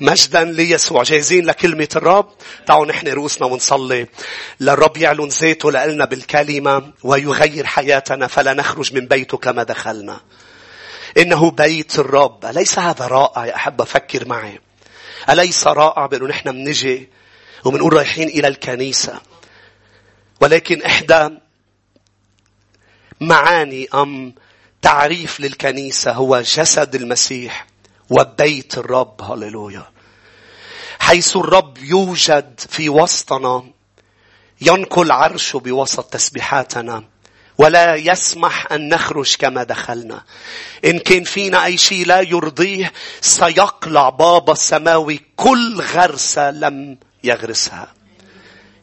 مجدا ليسوع. جاهزين لكلمة الرب؟ تعالوا نحن رؤوسنا ونصلي. للرب يعلن ذاته لنا بالكلمة ويغير حياتنا فلا نخرج من بيته كما دخلنا. إنه بيت الرب. أليس هذا رائع يا أحب؟ أفكر معي. أليس رائع بأنه نحن منجي ومنقول رايحين إلى الكنيسة؟ ولكن إحدى معاني أم تعريف للكنيسة هو جسد المسيح. وبيت الرب هللويا حيث الرب يوجد في وسطنا ينقل عرشه بوسط تسبيحاتنا ولا يسمح أن نخرج كما دخلنا. إن كان فينا أي شيء لا يرضيه سيقلع بابا السماوي كل غرسة لم يغرسها.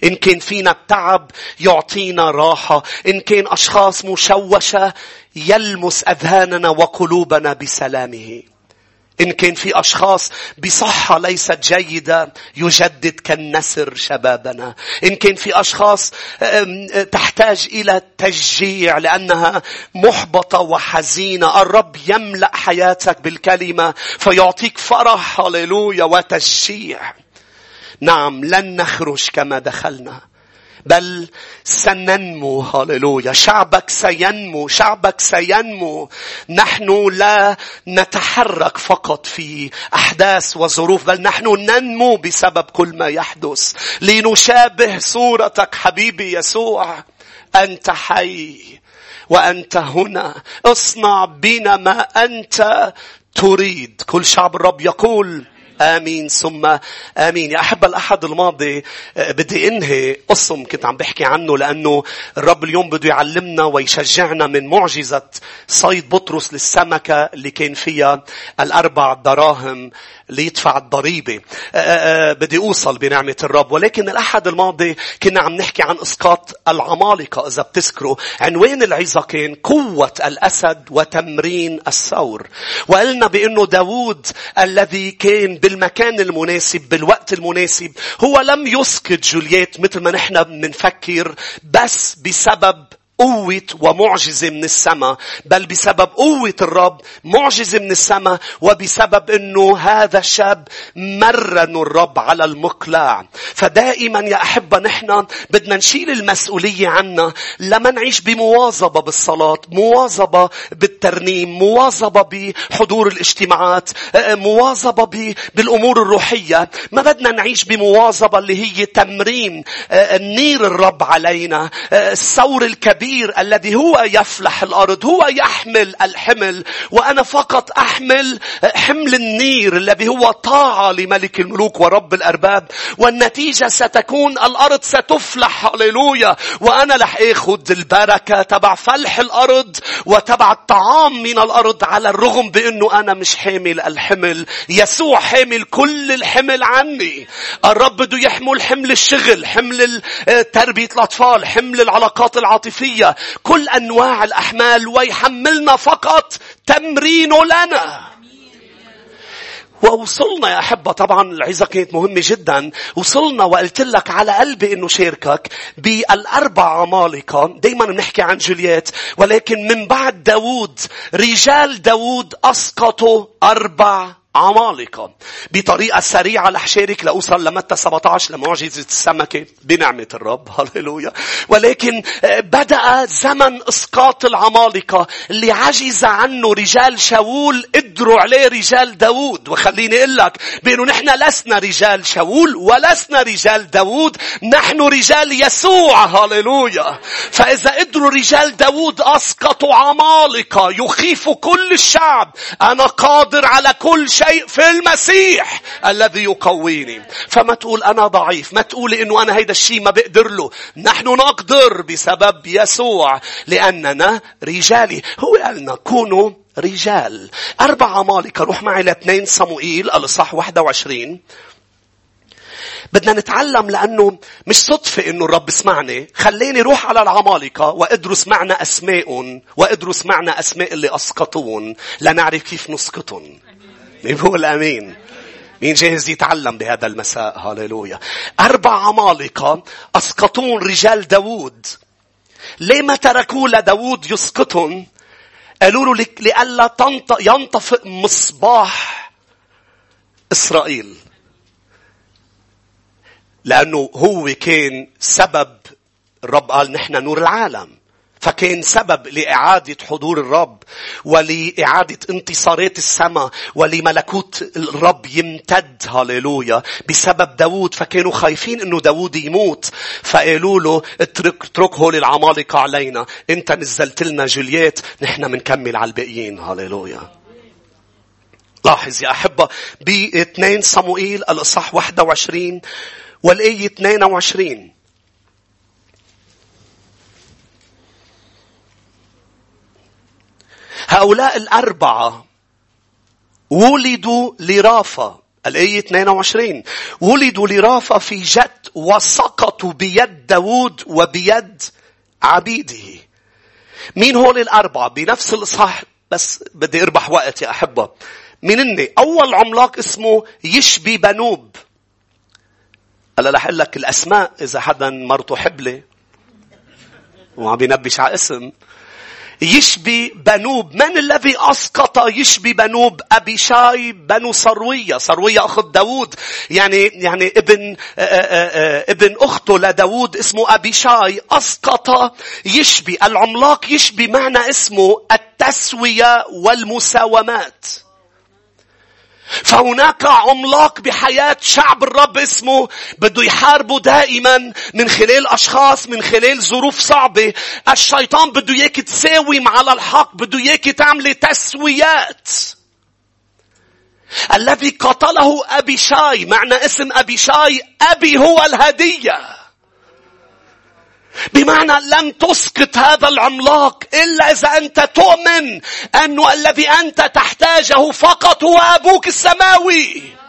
إن كان فينا التعب يعطينا راحة. إن كان أشخاص مشوشة يلمس أذهاننا وقلوبنا بسلامه. إن كان في أشخاص بصحة ليست جيدة يجدد كالنسر شبابنا. إن كان في أشخاص تحتاج إلى تشجيع لأنها محبطة وحزينة. الرب يملأ حياتك بالكلمة فيعطيك فرح هللويا وتشجيع. نعم لن نخرج كما دخلنا. بل سننمو هاللويا. شعبك سينمو شعبك سينمو. نحن لا نتحرك فقط في أحداث وظروف بل نحن ننمو بسبب كل ما يحدث. لنشابه صورتك حبيبي يسوع. أنت حي وأنت هنا. اصنع بنا ما أنت تريد. كل شعب الرب يقول آمين ثم آمين. يا أحب الأحد الماضي آه، بدي أنهي قسم كنت عم بحكي عنه لأنه الرب اليوم بده يعلمنا ويشجعنا من معجزة صيد بطرس للسمكة اللي كان فيها الأربع دراهم ليدفع الضريبة. آه، آه، بدي أوصل بنعمة الرب ولكن الأحد الماضي كنا عم نحكي عن إسقاط العمالقة إذا بتذكروا. عنوان العظة كان قوة الأسد وتمرين الثور. وقلنا بأنه داود الذي كان بالمكان المناسب بالوقت المناسب هو لم يسقط جولييت مثل ما نحن بنفكر بس بسبب قوة ومعجزة من السماء بل بسبب قوة الرب معجزة من السماء وبسبب إنه هذا الشاب مرن الرب على المقلاع. فدائما يا أحبة نحن بدنا نشيل المسؤولية عنا لما نعيش بمواظبة بالصلاة مواظبة بالترنيم مواظبة بحضور الاجتماعات مواظبة بالأمور الروحية. ما بدنا نعيش بمواظبة اللي هي تمرين النير الرب علينا الثور الكبير الكبير الذي هو يفلح الأرض هو يحمل الحمل وأنا فقط أحمل حمل النير الذي هو طاعة لملك الملوك ورب الأرباب والنتيجة ستكون الأرض ستفلح هللويا. وأنا رح آخذ البركة تبع فلح الأرض وتبع الطعام من الأرض على الرغم بأنه أنا مش حامل الحمل. يسوع حامل كل الحمل عني. الرب بده يحمل حمل الشغل حمل تربية الأطفال حمل العلاقات العاطفية. الروحية كل أنواع الأحمال ويحملنا فقط تمرينه لنا. ووصلنا يا أحبة طبعا العظة كانت مهمة جدا. وصلنا وقلت لك على قلبي أنه شاركك بالأربع عمالقة دايما بنحكي عن جولييت ولكن من بعد داوود رجال داوود أسقطوا أربع عمالقة. بطريقة سريعة رح شارك لأوصل لمتى 17 لمعجزة السمكة بنعمة الرب. هللويا. ولكن آه، بدأ زمن إسقاط العمالقة اللي عجز عنه رجال شاول. قدروا عليه رجال داوود. وخليني أقول لك بأنه نحن لسنا رجال شاول ولسنا رجال داوود. نحن رجال يسوع. هللويا. فإذا قدروا رجال داوود أسقطوا عمالقة يخيفوا كل الشعب. أنا قادر على كل شيء شيء في المسيح الذي يقويني. فما تقول أنا ضعيف؟ ما تقول إنه أنا هيدا الشيء ما بقدر له. نحن نقدر بسبب يسوع لأننا رجالي. هو قالنا كونوا رجال. أربع عمالقة روح معي لاثنين صموئيل الإصحاح 21 بدنا نتعلم لأنه مش صدفة إنه الرب سمعني. خليني روح على العمالقة وإدرس معنا أسماء وإدرس معنا أسماء اللي أسقطون لنعرف كيف نسقطهم. بيقول آمين. مين جاهز يتعلم بهذا المساء؟ هاليلويا. أربع عمالقة أسقطون رجال داوود. ليه ما تركوا لداوود يسقطهم؟ قالوا له لئلا ينطفئ مصباح إسرائيل. لأنه هو كان سبب الرب قال نحن نور العالم. فكان سبب لإعادة حضور الرب ولإعادة انتصارات السماء ولملكوت الرب يمتد. هاليلويا. بسبب داود فكانوا خايفين إنه داود يموت. فقالوا له اترك اتركه للعمالقة علينا. إنت نزلت لنا جوليات نحن منكمل على الباقيين. هاليلويا. لاحظ يا أحبة ب 2 صموئيل الإصحاح 21 والآية 22 هؤلاء الأربعة ولدوا لرافة الآية 22 ولدوا لرافة في جت وسقطوا بيد داود وبيد عبيده. مين هول الأربعة؟ بنفس الإصحاح بس بدي أربح وقت يا أحبة. مين أول عملاق اسمه يشبي بنوب. هلا رح أقول لك الأسماء إذا حدا مرته حبلة. وعم بينبش على اسم. يشبي بنوب. من الذي أسقط يشبي بنوب؟ أبي شاي بنو صروية صروية أخت داود. يعني يعني ابن آآ آآ ابن أخته لداود اسمه أبي شاي. أسقط يشبي. العملاق يشبي معنى اسمه التسوية والمساومات. فهناك عملاق بحياة شعب الرب اسمه بده يحاربه دائما من خلال أشخاص من خلال ظروف صعبة. الشيطان بده إياك تساوم على الحق بده إياك تعملي تسويات. الذي قتله أبي شاي معنى اسم أبي شاي أبي هو الهدية. بمعنى لن تسقط هذا العملاق إلا إذا أنت تؤمن أنه الذي أنت تحتاجه فقط هو أبوك السماوي.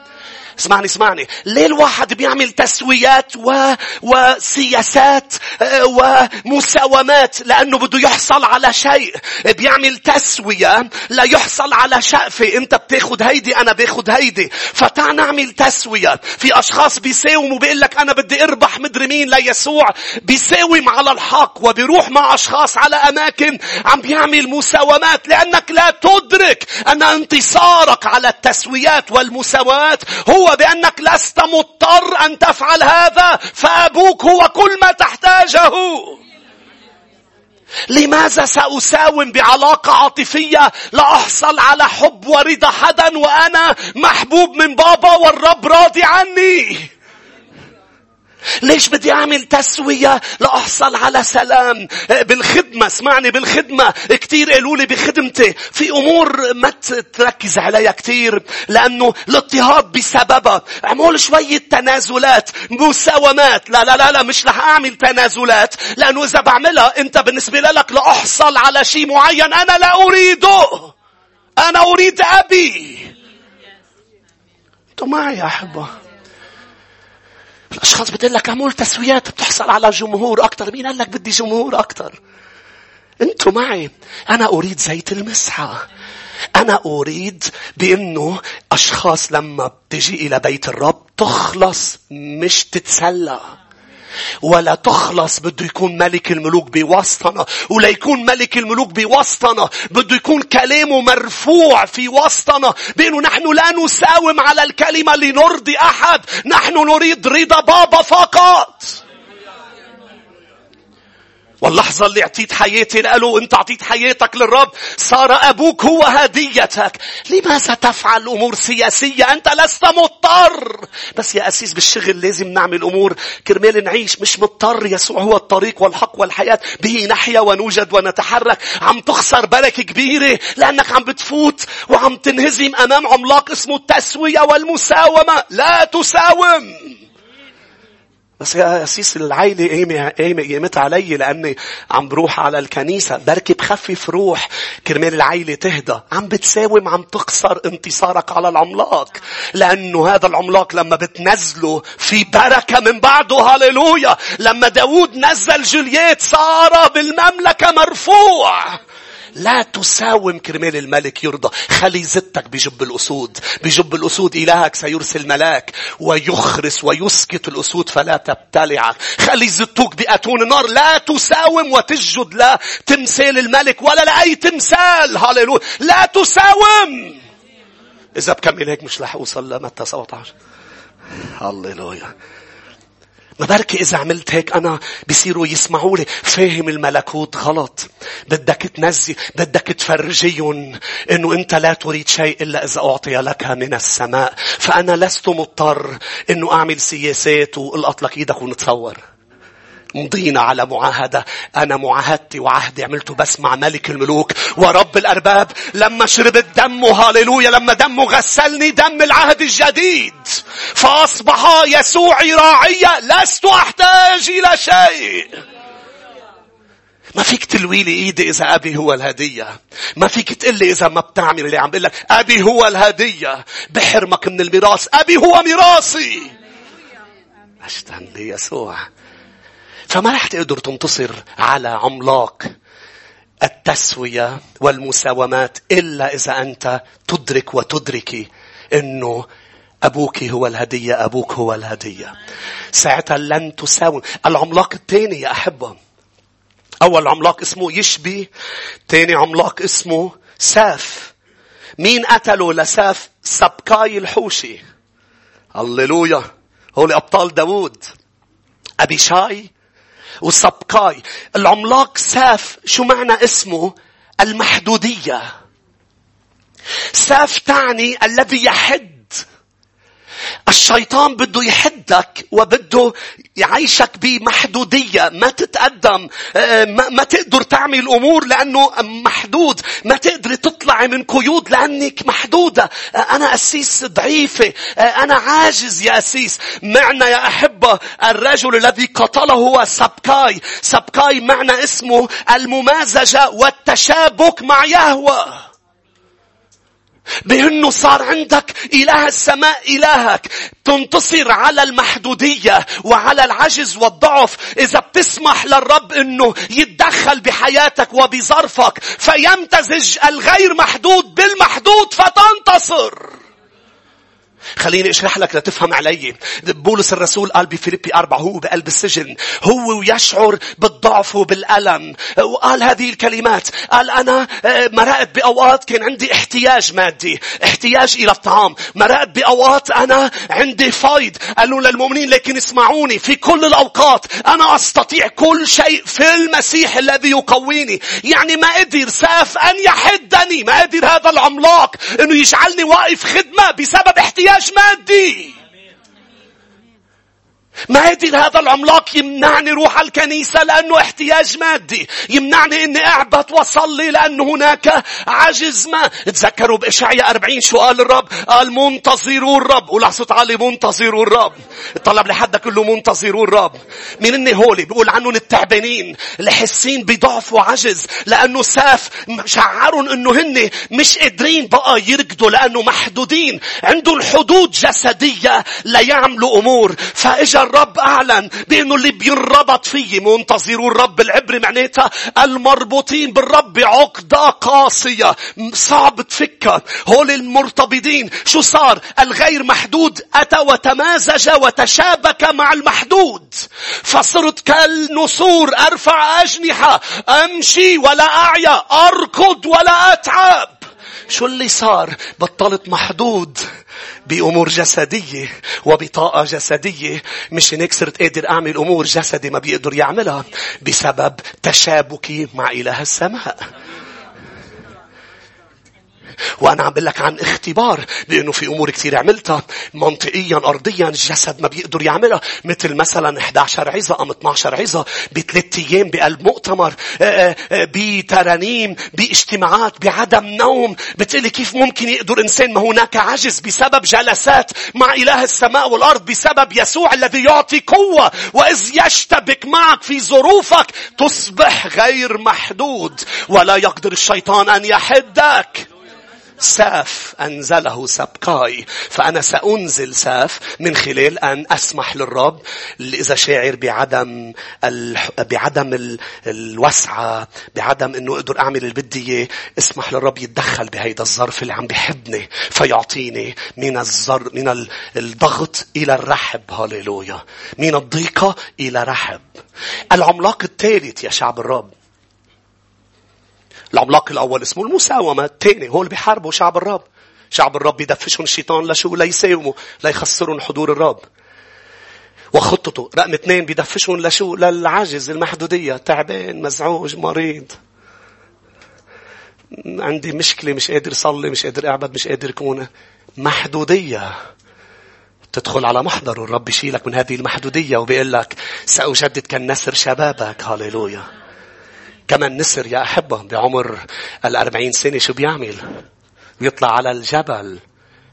اسمعني اسمعني. ليه الواحد بيعمل تسويات و... وسياسات آه، ومساومات لأنه بده يحصل على شيء. بيعمل تسوية لا يحصل على شقفة انت بتاخد هيدي أنا باخد هيدي. فتع نعمل تسوية. في أشخاص بيساوموا بيقول لك أنا بدي أربح مدري مين ليسوع. بيساوم على الحق وبيروح مع أشخاص على أماكن عم بيعمل مساومات لأنك لا تدرك أن انتصارك على التسويات والمساومات هو بأنك لست مضطر أن تفعل هذا فأبوك هو كل ما تحتاجه. لماذا سأساوم بعلاقة عاطفية لأحصل على حب ورضا حدا وأنا محبوب من بابا والرب راضي عني؟ ليش بدي أعمل تسوية لأحصل على سلام؟ بالخدمة اسمعني بالخدمة. كتير قالوا لي بخدمتي. في أمور ما تركز عليها كتير لأنه الاضطهاد بسببها. اعمل شوية تنازلات مساومات. لا لا لا لا مش رح أعمل تنازلات لأنه إذا بعملها أنت بالنسبة لك لأحصل على شيء معين أنا لا أريده. أنا أريد أبي. أنتوا معي يا أحبة. الأشخاص بتقول لك اعمل تسويات بتحصل على جمهور أكثر مين قال لك بدي جمهور أكثر أنتوا معي. أنا أريد زيت المسحة. أنا أريد بأنه أشخاص لما بتجي إلى بيت الرب تخلص مش تتسلى. ولا تخلص بده يكون ملك الملوك بوسطنا ولا يكون ملك الملوك بوسطنا بده يكون كلامه مرفوع في وسطنا بأنه نحن لا نساوم على الكلمة لنرضي أحد نحن نريد رضا بابا فقط. واللحظة اللي أعطيت حياتي له انت أعطيت حياتك للرب صار أبوك هو هديتك. لماذا تفعل أمور سياسية؟ أنت لست مضطر. بس يا أسيس بالشغل لازم نعمل أمور. كرمال نعيش مش مضطر. يسوع هو الطريق والحق والحياة. به نحيا ونوجد ونتحرك. عم تخسر بركة كبيرة لأنك عم بتفوت وعم تنهزم أمام عملاق اسمه التسوية والمساومة. لا تساوم. بس يا سيس العيلة قيمة قيمتها علي لأني عم بروح على الكنيسة بركي بخفف روح كرمال العيلة تهدى. عم بتساوم عم تخسر انتصارك على العملاق. لأنه هذا العملاق لما بتنزله في بركة من بعده هاليلويا لما داود نزل جولييت صار بالمملكة مرفوع. لا تساوم كرمال الملك يرضى. خلي زتك بجب الأسود. بجب الأسود إلهك سيرسل ملاك ويخرس ويسكت الأسود فلا تبتلعك خلي زتوك بأتون النار لا تساوم وتسجد لا تمثال الملك ولا لأي تمثال. هاليلويا لا تساوم. إذا بكمل هيك مش رح أوصل لمتى 17 هللويا. ما بركي إذا عملت هيك أنا بيصيروا يسمعوا لي فاهم الملكوت غلط. بدك تنزي بدك تفرجيهم إنه أنت لا تريد شيء إلا إذا أعطي لك من السماء. فأنا لست مضطر إنه أعمل سياسات وألقط لك إيدك ونتصور. مضينا على معاهدة أنا معاهدتي وعهدي عملته بس مع ملك الملوك ورب الأرباب لما شربت دمه هاليلويا لما دمه غسلني دم العهد الجديد فأصبح يسوعي راعية لست أحتاج إلى شيء ما فيك تلوي لي إيدي إذا أبي هو الهدية. ما فيك تقول لي إذا ما بتعمل اللي عم بقول لك أبي هو الهدية. بحرمك من الميراث. أبي هو ميراثي. أشتن لي يسوع. فما رح تقدر تنتصر على عملاق التسوية والمساومات إلا إذا أنت تدرك وتدركي أنه أبوك هو الهدية أبوك هو الهدية. ساعتها لن تساوم. العملاق الثاني يا أحبة أول عملاق اسمه يشبي ثاني عملاق اسمه ساف. مين قتله لساف؟ سبكاي الحوشي. هللويا. هو أبطال داوود. أبي وسبقاي العملاق ساف شو معنى اسمه؟ المحدودية. ساف تعني الذي يحد الشيطان بده يحدك وبده يعيشك بمحدودية. ما تتقدم ما تقدر تعمل أمور لأنه محدود. ما تقدري تطلعي من قيود لأنك محدودة. أنا أسيس ضعيفة. أنا عاجز يا أسيس. معنى يا أحبة الرجل الذي قتله هو سبكاي. سبكاي معنى اسمه الممازجة والتشابك مع يهوه. بأنه صار عندك إله السماء إلهك. تنتصر على المحدودية وعلى العجز والضعف. إذا بتسمح للرب أنه يتدخل بحياتك وبظرفك فيمتزج الغير محدود بالمحدود فتنتصر. خليني أشرح لك لتفهم علي. بولس الرسول قال بفيليبي أربعة هو بقلب السجن. هو يشعر بالضعف وبالألم. وقال هذه الكلمات. قال أنا آه، مرقت بأوقات كان عندي احتياج مادي. احتياج إلى الطعام. مرقت بأوقات أنا عندي فايض. قالوا للمؤمنين لكن اسمعوني في كل الأوقات أنا أستطيع كل شيء في المسيح الذي يقويني. يعني ما قدر ساف أن يحدني. ما قدر هذا العملاق أنه يجعلني واقف خدمة بسبب احتياج احتياج مادي ما قدر هذا العملاق يمنعني روح الكنيسة لأنه احتياج مادي. يمنعني إني اعبط وأصلي لأن هناك عجز ما. تذكروا بإشعياء 40 شو قال الرب؟ قال منتظروا الرب. قول صوت عالي منتظروا الرب. طلب لحد كله منتظروا الرب. مين إني هولي؟ بيقول عنهم التعبانين اللي حاسين بضعف وعجز لأنه ساف شعرهم إنه هن مش قادرين بقى يركضوا لأنه محدودين. عندهم حدود جسدية ليعملوا أمور. فإجا الرب أعلن بأنه اللي بينربط فيه منتظروا الرب العبري معناتها المربوطين بالرب عقدة قاسية. صعب تفكها هول المرتبطين. شو صار؟ الغير محدود أتى وتمازج وتشابك مع المحدود. فصرت كالنسور أرفع أجنحة أمشي ولا أعيا أركض ولا أتعب. شو اللي صار بطلت محدود بأمور جسدية وبطاقة جسدية مش هيك صرت قادر أعمل أمور جسدي ما بيقدر يعملها بسبب تشابكي مع إله السماء. وأنا عم بقول لك عن اختبار لأنه في أمور كثير عملتها منطقيا أرضيا الجسد ما بيقدر يعملها مثل مثلا 11 عظة أم 12 عظة بثلاث أيام بقلب مؤتمر آه، آه، آه، بترانيم باجتماعات بعدم نوم بتقلي كيف ممكن يقدر إنسان ما هناك عجز بسبب جلسات مع إله السماء والأرض بسبب يسوع الذي يعطي قوة وإذ يشتبك معك في ظروفك تصبح غير محدود ولا يقدر الشيطان أن يحدك. ساف أنزله سبقاي. فأنا سأنزل ساف من خلال أن أسمح للرب إذا شاعر بعدم بعدم الوسعة بعدم أنه أقدر أعمل اللي بدي أسمح للرب يتدخل بهيدا الظرف اللي عم بحبني فيعطيني من الزر من الضغط إلى الرحب. هاليلويا من الضيقة إلى رحب. العملاق الثالث يا شعب الرب. العملاق الأول اسمه المساومة الثاني هو اللي بيحاربوا شعب الرب. شعب الرب يدفشهم الشيطان لشو ليساوموا ليخسرون حضور الرب. وخطته رقم اثنين بيدفشهم لشو للعاجز المحدودية تعبان مزعوج مريض. عندي مشكلة مش قادر صلي مش قادر أعبد مش قادر أكون محدودية. تدخل على محضر الرب يشيلك من هذه المحدودية وبيقول لك سأجدد كالنسر شبابك. هاليلويا كمان نسر يا أحبة بعمر الأربعين سنة شو بيعمل؟ بيطلع على الجبل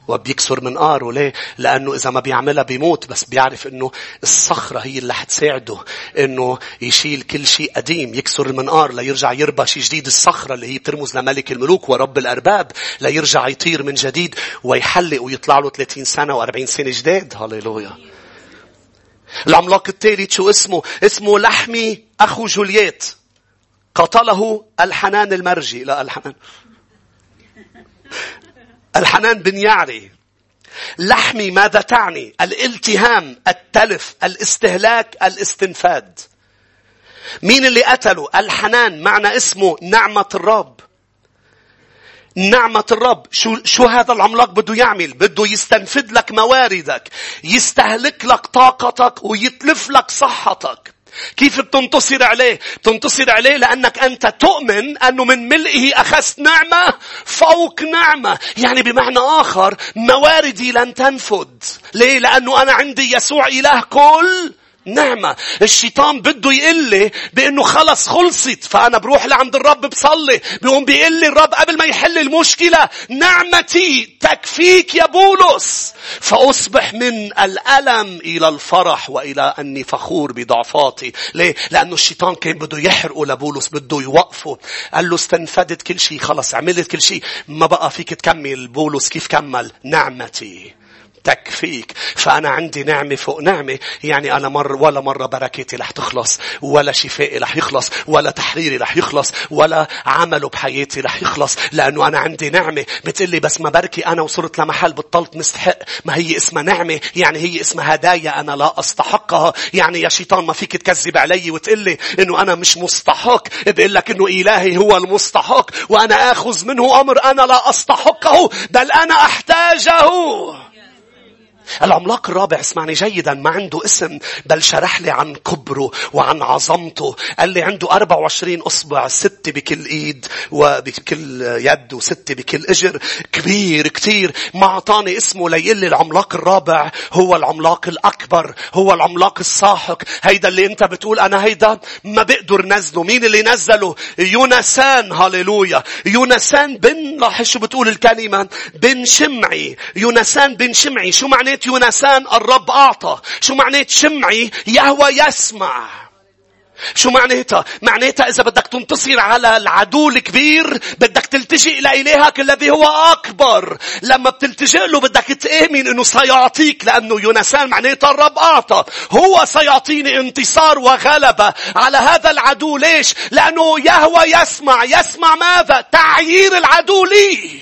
وبيكسر منقاره ليه؟ لأنه إذا ما بيعملها بيموت بس بيعرف إنه الصخرة هي اللي حتساعده إنه يشيل كل شيء قديم يكسر المنقار ليرجع يربى شيء جديد. الصخرة اللي هي بترمز لملك الملوك ورب الأرباب ليرجع يطير من جديد ويحلق ويطلع له 30 سنة و40 سنة جداد. هاليلويا العملاق الثالث شو اسمه؟ اسمه لحمي أخو جولييت. قتله الحنان المرجي. لا الحنان. الحنان بن يعري. لحمي ماذا تعني؟ الالتهام التلف الاستهلاك الاستنفاد. مين اللي قتله؟ الحنان. معنى اسمه نعمة الرب. نعمة الرب. شو, شو هذا العملاق بده يعمل؟ بده يستنفد لك مواردك يستهلك لك طاقتك ويتلف لك صحتك. كيف بتنتصر عليه؟ تنتصر عليه لأنك أنت تؤمن أنه من ملئه أخذت نعمة فوق نعمة. يعني بمعنى آخر مواردي لن تنفد. ليه؟ لأنه أنا عندي يسوع إله كل نعمة. الشيطان بده يقول لي بأنه خلص خلصت فأنا بروح لعند الرب بصلي. بيقوم بيقول لي الرب قبل ما يحل المشكلة نعمتي تكفيك يا بولس. فأصبح من الألم إلى الفرح وإلى أني فخور بضعفاتي. ليه؟ لأنه الشيطان كان بده يحرقه لبولس بده يوقفه. قال له استنفدت كل شيء خلص عملت كل شيء ما بقى فيك تكمل بولس كيف كمل نعمتي تكفيك فأنا عندي نعمة فوق نعمة. يعني أنا مر ولا مرة بركتي رح تخلص ولا شفائي رح يخلص ولا تحريري رح يخلص ولا عمله بحياتي رح يخلص. لأنه أنا عندي نعمة. بتقلي بس ما بركي أنا وصرت لمحل بطلت مستحق. ما هي اسمها نعمة. يعني هي اسمها هدايا أنا لا أستحقها. يعني يا شيطان ما فيك تكذب علي وتقلي إنه أنا مش مستحق. بقول لك إنه إلهي هو المستحق وأنا آخذ منه أمر أنا لا أستحقه بل أنا أحتاجه. العملاق الرابع اسمعني جيدا ما عنده اسم بل شرح لي عن كبره وعن عظمته. قال لي عنده 24 أصبع ستة بكل إيد وبكل يد وستة بكل إجر. كبير كتير. ما أعطاني اسمه ليقول لي العملاق الرابع هو العملاق الأكبر هو العملاق الساحق. هيدا اللي أنت بتقول أنا هيدا ما بقدر نزله. مين اللي نزله؟ يونسان هاليلويا يونسان بن لاحظ شو بتقول الكلمة؟ بن شمعي. يونسان بن شمعي. شو معناه معنات يونسان الرب أعطى شو معنات شمعي يهوى يسمع شو معناتها؟ معناتها إذا بدك تنتصر على العدو الكبير بدك تلتجئ إلى إلهك الذي هو أكبر. لما بتلتجئ له بدك تآمن إنه سيعطيك لأنه يونسان معناتها الرب أعطى. هو سيعطيني انتصار وغلبة على هذا العدو. ليش؟ لأنه يهوى يسمع. يسمع ماذا؟ تعيير العدو لي.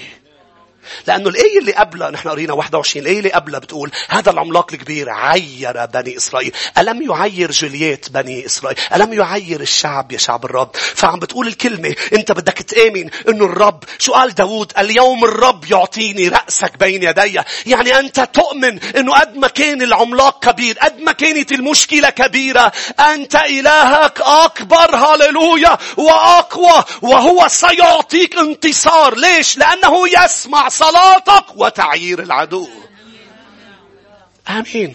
لأنه الآية اللي قبلها نحن قرينا 21 الآية اللي قبلها بتقول هذا العملاق الكبير عير بني إسرائيل. ألم يعير جولييت بني إسرائيل؟ ألم يعير الشعب يا شعب الرب؟ فعم بتقول الكلمة أنت بدك تآمن أنه الرب شو قال داود اليوم الرب يعطيني رأسك بين يدي. يعني أنت تؤمن أنه قد ما كان العملاق كبير قد ما كانت المشكلة كبيرة أنت إلهك أكبر هاللويا وأقوى وهو سيعطيك انتصار. ليش؟ لأنه يسمع صلاتك وتعيير العدو. آمين.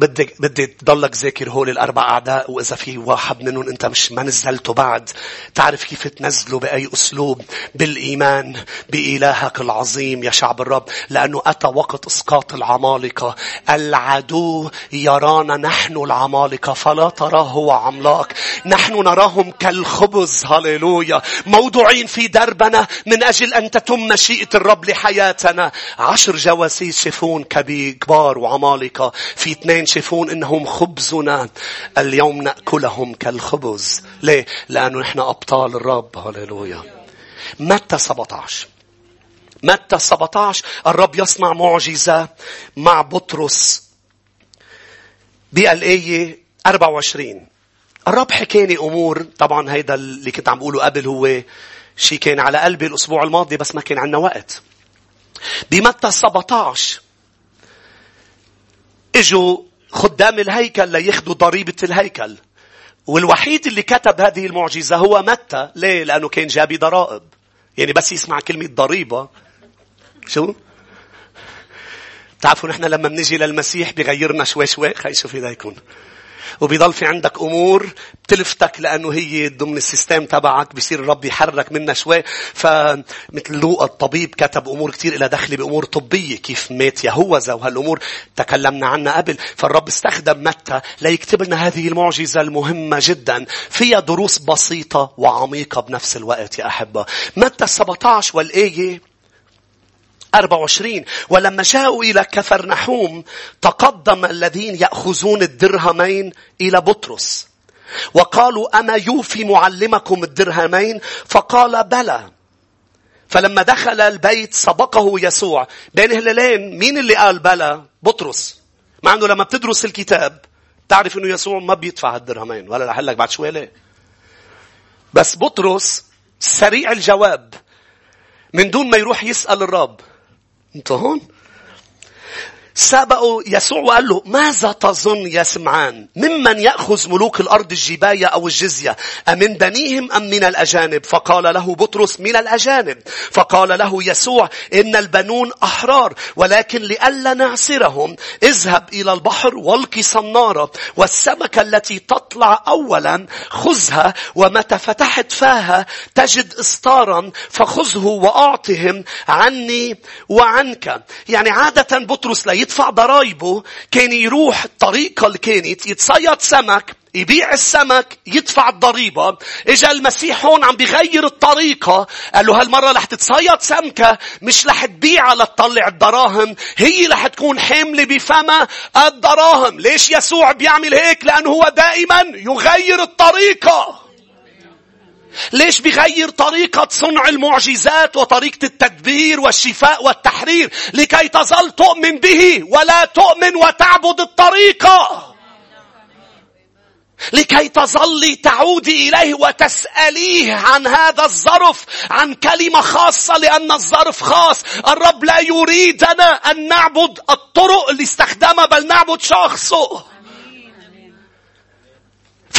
بدي بدي تضلك ذاكر هول الأربع أعداء وإذا في واحد منهم أنت مش ما نزلته بعد تعرف كيف تنزله بأي أسلوب؟ بالإيمان بإلهك العظيم يا شعب الرب. لأنه أتى وقت إسقاط العمالقة. العدو يرانا نحن العمالقة فلا تراه هو عملاق. نحن نراهم كالخبز هللويا. موضوعين في دربنا من أجل أن تتم مشيئة الرب لحياتنا. عشر جواسيس شفون كبار وعمالقة. في اثنين ينشفون إنهم خبزنا. اليوم نأكلهم كالخبز. ليه؟ لأنه نحن أبطال الرب. هللويا. متى 17 متى 17 الرب يصنع معجزة مع بطرس. بالآية 24 الرب حكاني أمور. طبعا هيدا اللي كنت عم بقوله قبل هو شي كان على قلبي الأسبوع الماضي بس ما كان عندنا وقت. بمتى 17 إجوا خدام الهيكل لياخذوا ضريبة الهيكل. والوحيد اللي كتب هذه المعجزة هو متى. ليه؟ لأنه كان جابي ضرائب. يعني بس يسمع كلمة ضريبة. شو؟ تعرفوا نحن لما بنجي للمسيح بيغيرنا شوي شوي خي شوفي ده يكون وبيضل في عندك أمور بتلفتك لأنه هي ضمن السيستم تبعك بصير الرب يحرك منها شوي. فمثل لوقا الطبيب كتب أمور كثير لها دخل بأمور طبية كيف مات يهوذا وهالأمور تكلمنا عنها قبل. فالرب استخدم متى ليكتب لنا هذه المعجزة المهمة جدا. فيها دروس بسيطة وعميقة بنفس الوقت يا أحبة. متى 17 والآية 24 ولما جاءوا إلى كفرنحوم تقدم الذين يأخذون الدرهمين إلى بطرس. وقالوا أما يوفي معلمكم الدرهمين؟ فقال بلى. فلما دخل البيت سبقه يسوع. بين هلالين مين اللي قال بلى؟ بطرس. مع أنه لما بتدرس الكتاب تعرف أنه يسوع ما بيدفع الدرهمين. ولا رح لك بعد شوي ليه. بس بطرس سريع الجواب. من دون ما يروح يسأل الرب. انت هون سبقوا يسوع وقال له ماذا تظن يا سمعان ممن يأخذ ملوك الأرض الجباية أو الجزية؟ أمن بنيهم أم من الأجانب؟ فقال له بطرس من الأجانب. فقال له يسوع إن البنون أحرار ولكن لئلا نعسرهم اذهب إلى البحر والقي صنارة والسمكة التي تطلع أولا خذها ومتى فتحت فاها تجد إسطارا فخذه وأعطهم عني وعنك. يعني عادة بطرس لا يدفع ضرايبه كان يروح الطريقة اللي كانت يتصيد سمك يبيع السمك يدفع الضريبة. إجا المسيح هون عم بيغير الطريقة قال له هالمرة رح تتصيد سمكة مش رح تبيعها لتطلع الدراهم هي رح تكون حاملة بفمها الدراهم. ليش يسوع بيعمل هيك؟ لأنه هو دائما يغير الطريقة. ليش بيغير طريقة صنع المعجزات وطريقة التدبير والشفاء والتحرير؟ لكي تظل تؤمن به ولا تؤمن وتعبد الطريقة. لكي تظلي تعودي إليه وتسأليه عن هذا الظرف عن كلمة خاصة لأن الظرف خاص. الرب لا يريدنا أن نعبد الطرق اللي استخدمها بل نعبد شخصه.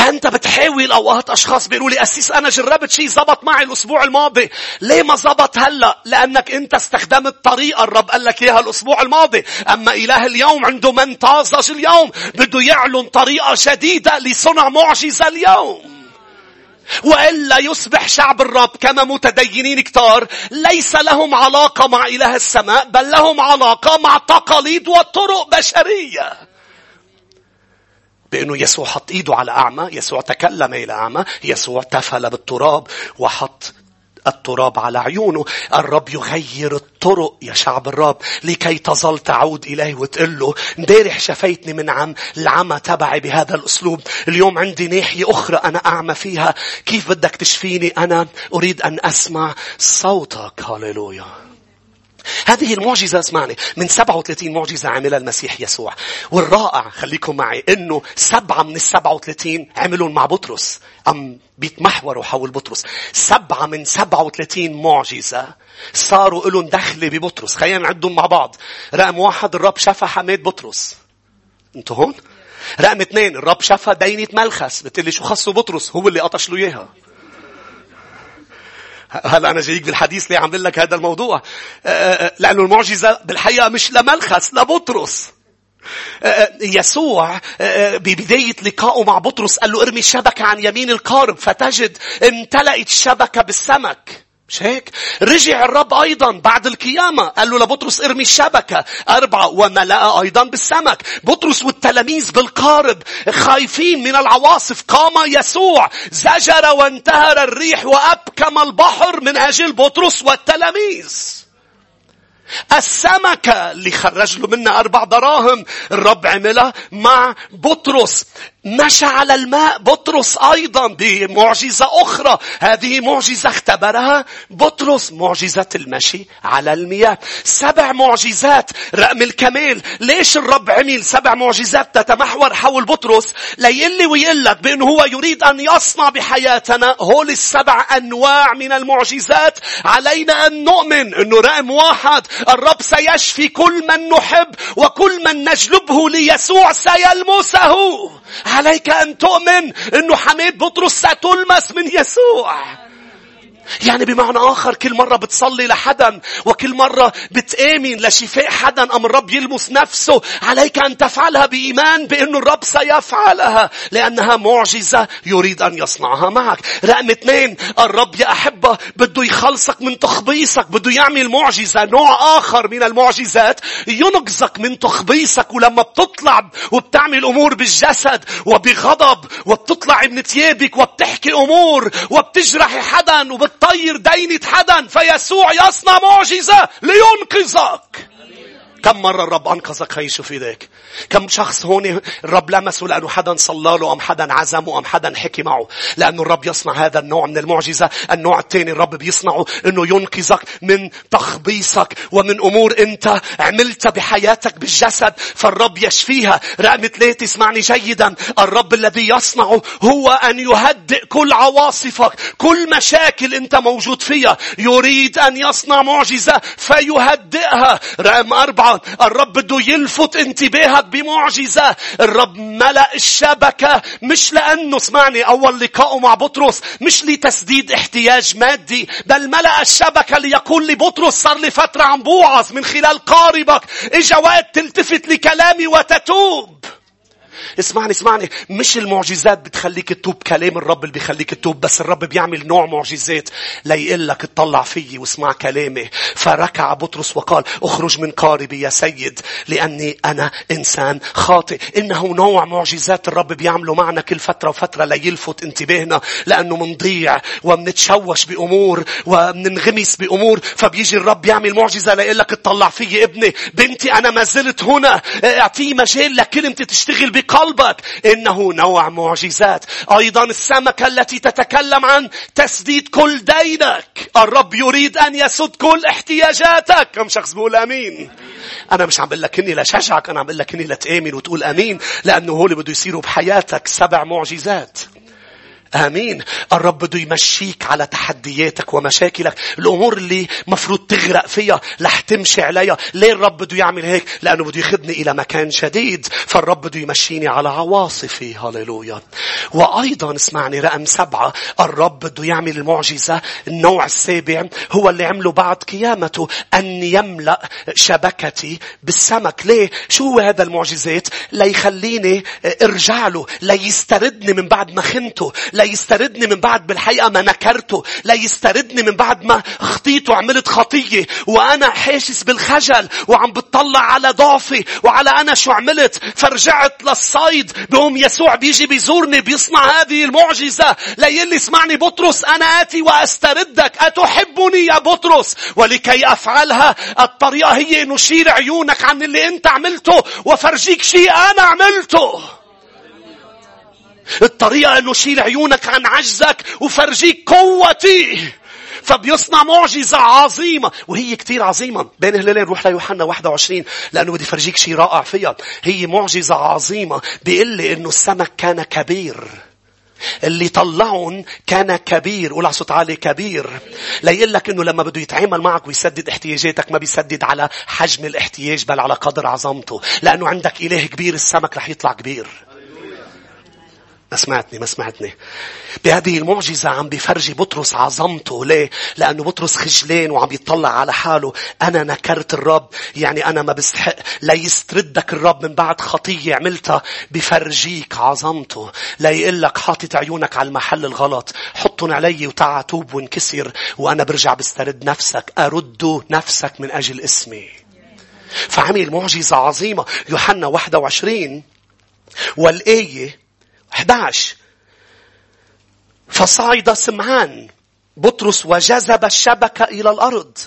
فأنت بتحاول أوقات أشخاص بيقولوا لي أسيس أنا جربت شيء زبط معي الأسبوع الماضي. ليه ما زبط هلأ؟ لأنك أنت استخدمت طريقة الرب قال لك إياها الأسبوع الماضي. أما إله اليوم عنده من طازج اليوم. بده يعلن طريقة جديدة لصنع معجزة اليوم. وإلا يصبح شعب الرب كما متدينين كتار ليس لهم علاقة مع إله السماء بل لهم علاقة مع تقاليد وطرق بشرية. بأنه يسوع حط إيده على أعمى يسوع تكلم إلى أعمى يسوع تفل بالتراب وحط التراب على عيونه. الرب يغير الطرق يا شعب الرب لكي تظل تعود إليه وتقول له. امبارح شفيتني من عم العمى تبعي بهذا الأسلوب. اليوم عندي ناحية أخرى أنا أعمى فيها. كيف بدك تشفيني؟ أنا أريد أن أسمع صوتك. هاليلويا هذه المعجزة اسمعني من 37 معجزة عملها المسيح يسوع. والرائع خليكم معي إنه سبعة من ال 37 عملهم مع بطرس أم بيتمحوروا حول بطرس. سبعة من 37 معجزة صاروا لهم دخل ببطرس. خلينا نعدهم مع بعض. رقم واحد الرب شفى حماد بطرس. أنتوا هون؟ رقم اثنين الرب شفى دينة ملخس بتقلي شو خصه بطرس؟ هو اللي قطش له إياها. هلا أنا جايك بالحديث ليه عم لك هذا الموضوع آه، آه، لأنه المعجزة بالحقيقة مش لملخس لبطرس آه، يسوع ببداية لقائه مع بطرس قال له ارمي الشبكة عن يمين القارب فتجد امتلأت الشبكة بالسمك. مش هيك؟ رجع الرب أيضا بعد القيامة. قال له لبطرس ارمي الشبكة. أربعة وملأ أيضا بالسمك. بطرس والتلاميذ بالقارب خايفين من العواصف. قام يسوع. زجر وانتهر الريح وأبكم البحر من أجل بطرس والتلاميذ. السمكة اللي خرج له منها أربع دراهم الرب عملها مع بطرس. مشى على الماء. بطرس أيضا بمعجزة أخرى. هذه معجزة اختبرها بطرس معجزة المشي على المياه. سبع معجزات رقم الكمال. ليش الرب عمل سبع معجزات تتمحور حول بطرس؟ ليقلي ويقول لك بأنه هو يريد أن يصنع بحياتنا. هول السبع أنواع من المعجزات. علينا أن نؤمن أنه رقم واحد الرب سيشفي كل من نحب وكل من نجلبه ليسوع سيلمسه. عليك أن تؤمن أنه حميد بطرس ستلمس من يسوع. يعني بمعنى آخر كل مرة بتصلي لحدا وكل مرة بتآمن لشفاء حدا أم الرب يلمس نفسه عليك أن تفعلها بإيمان بأن الرب سيفعلها لأنها معجزة يريد أن يصنعها معك. رقم اثنين الرب يا أحبة بده يخلصك من تخبيصك بده يعمل معجزة نوع آخر من المعجزات ينقذك من تخبيصك ولما بتطلع وبتعمل أمور بالجسد وبغضب وبتطلع من ثيابك وبتحكي أمور وبتجرح حدا وبت طير دينة حدا فيسوع يصنع معجزة لينقذك. كم مرة الرب أنقذك خي شوف ايديك كم شخص هون الرب لمسه لأنه حدا صلى له أم حدا عزمه أم حدا حكي معه. لأنه الرب يصنع هذا النوع من المعجزة النوع الثاني الرب بيصنعه أنه ينقذك من تخبيصك ومن أمور أنت عملتها بحياتك بالجسد فالرب يشفيها. رقم ثلاثة اسمعني جيدا. الرب الذي يصنعه هو أن يهدئ كل عواصفك كل مشاكل أنت موجود فيها. يريد أن يصنع معجزة فيهدئها. رقم أربعة الرب بده يلفت انتباهك بمعجزة. الرب ملأ الشبكة. مش لأنه اسمعني أول لقائه مع بطرس مش لتسديد احتياج مادي بل ملأ الشبكة ليقول لبطرس. صار لي فترة عم بوعظ من خلال قاربك. إجا وقت تلتفت لكلامي وتتوب. اسمعني اسمعني. مش المعجزات بتخليك تتوب كلام الرب اللي بيخليك تتوب بس الرب بيعمل نوع معجزات ليقول لك اطلع فيي واسمع كلامي. فركع بطرس وقال اخرج من قاربي يا سيد لأني أنا إنسان خاطئ. إنه نوع معجزات الرب بيعمله معنا كل فترة وفترة ليلفت انتباهنا لأنه منضيع ومنتشوش بأمور ومننغمس بأمور. فبيجي الرب يعمل معجزة ليقول لك اطلع فيي ابني. بنتي أنا ما زلت هنا. اعطيه مجال لكلمتي تشتغل بقلبي. قلبك. إنه نوع معجزات. أيضا السمكة التي تتكلم عن تسديد كل دينك. الرب يريد أن يسد كل احتياجاتك. كم شخص بيقول أمين؟ أنا مش عم بقول لك إني لشجعك أنا عم بقول لك إني لتآمن وتقول أمين. لأنه هو اللي بده يصيروا بحياتك سبع معجزات. آمين. الرب بده يمشيك على تحدياتك ومشاكلك. الأمور اللي مفروض تغرق فيها رح تمشي عليها. ليه الرب بده يعمل هيك؟ لأنه بده ياخذني إلى مكان جديد. فالرب بده يمشيني على عواصفي. هاليلويا. وأيضا اسمعني رقم سبعة. الرب بده يعمل المعجزة. النوع السابع هو اللي عمله بعد قيامته. أن يملأ شبكتي بالسمك. ليه؟ شو هو هذا المعجزات؟ ليخليني أرجع له. ليستردني من بعد ما خنته. لا يستردني من بعد بالحقيقة ما نكرته لا يستردني من بعد ما خطيت وعملت خطية وأنا حاسس بالخجل وعم بتطلع على ضعفي وعلى أنا شو عملت. فرجعت للصيد بهم يسوع بيجي بيزورني بيصنع هذه المعجزة. لا يلي اسمعني بطرس أنا آتي وأستردك. أتحبني يا بطرس؟ ولكي أفعلها الطريقة هي نشير عيونك عن اللي أنت عملته وفرجيك شيء أنا عملته. الطريقة انه شيل عيونك عن عجزك وفرجيك قوتي. فبيصنع معجزة عظيمة وهي كتير عظيمة. بين هلالين روح ليوحنا 21 لأنه بدي فرجيك شيء رائع فيها. هي معجزة عظيمة. بيقول لي إنه السمك كان كبير. اللي طلعهم كان كبير قول صوت عالي كبير. ليقول لك إنه لما بده يتعامل معك ويسدد احتياجاتك ما بيسدد على حجم الاحتياج بل على قدر عظمته. لأنه عندك إله كبير السمك رح يطلع كبير. ما سمعتني ما سمعتني. بهذه المعجزة عم بفرجي بطرس عظمته. ليه؟ لأنه بطرس خجلان وعم يطلع على حاله. أنا نكرت الرب. يعني أنا ما بستحق. لا يستردك الرب من بعد خطية عملتها. بفرجيك عظمته. لا يقول لك حاطط عيونك على المحل الغلط. حطهم علي وتعا توب وانكسر. وأنا برجع بسترد نفسك. أرد نفسك من أجل اسمي. فعمل معجزة عظيمة. يوحنا 21 والآية 11 فصعد سمعان بطرس وجذب الشبكة إلى الأرض.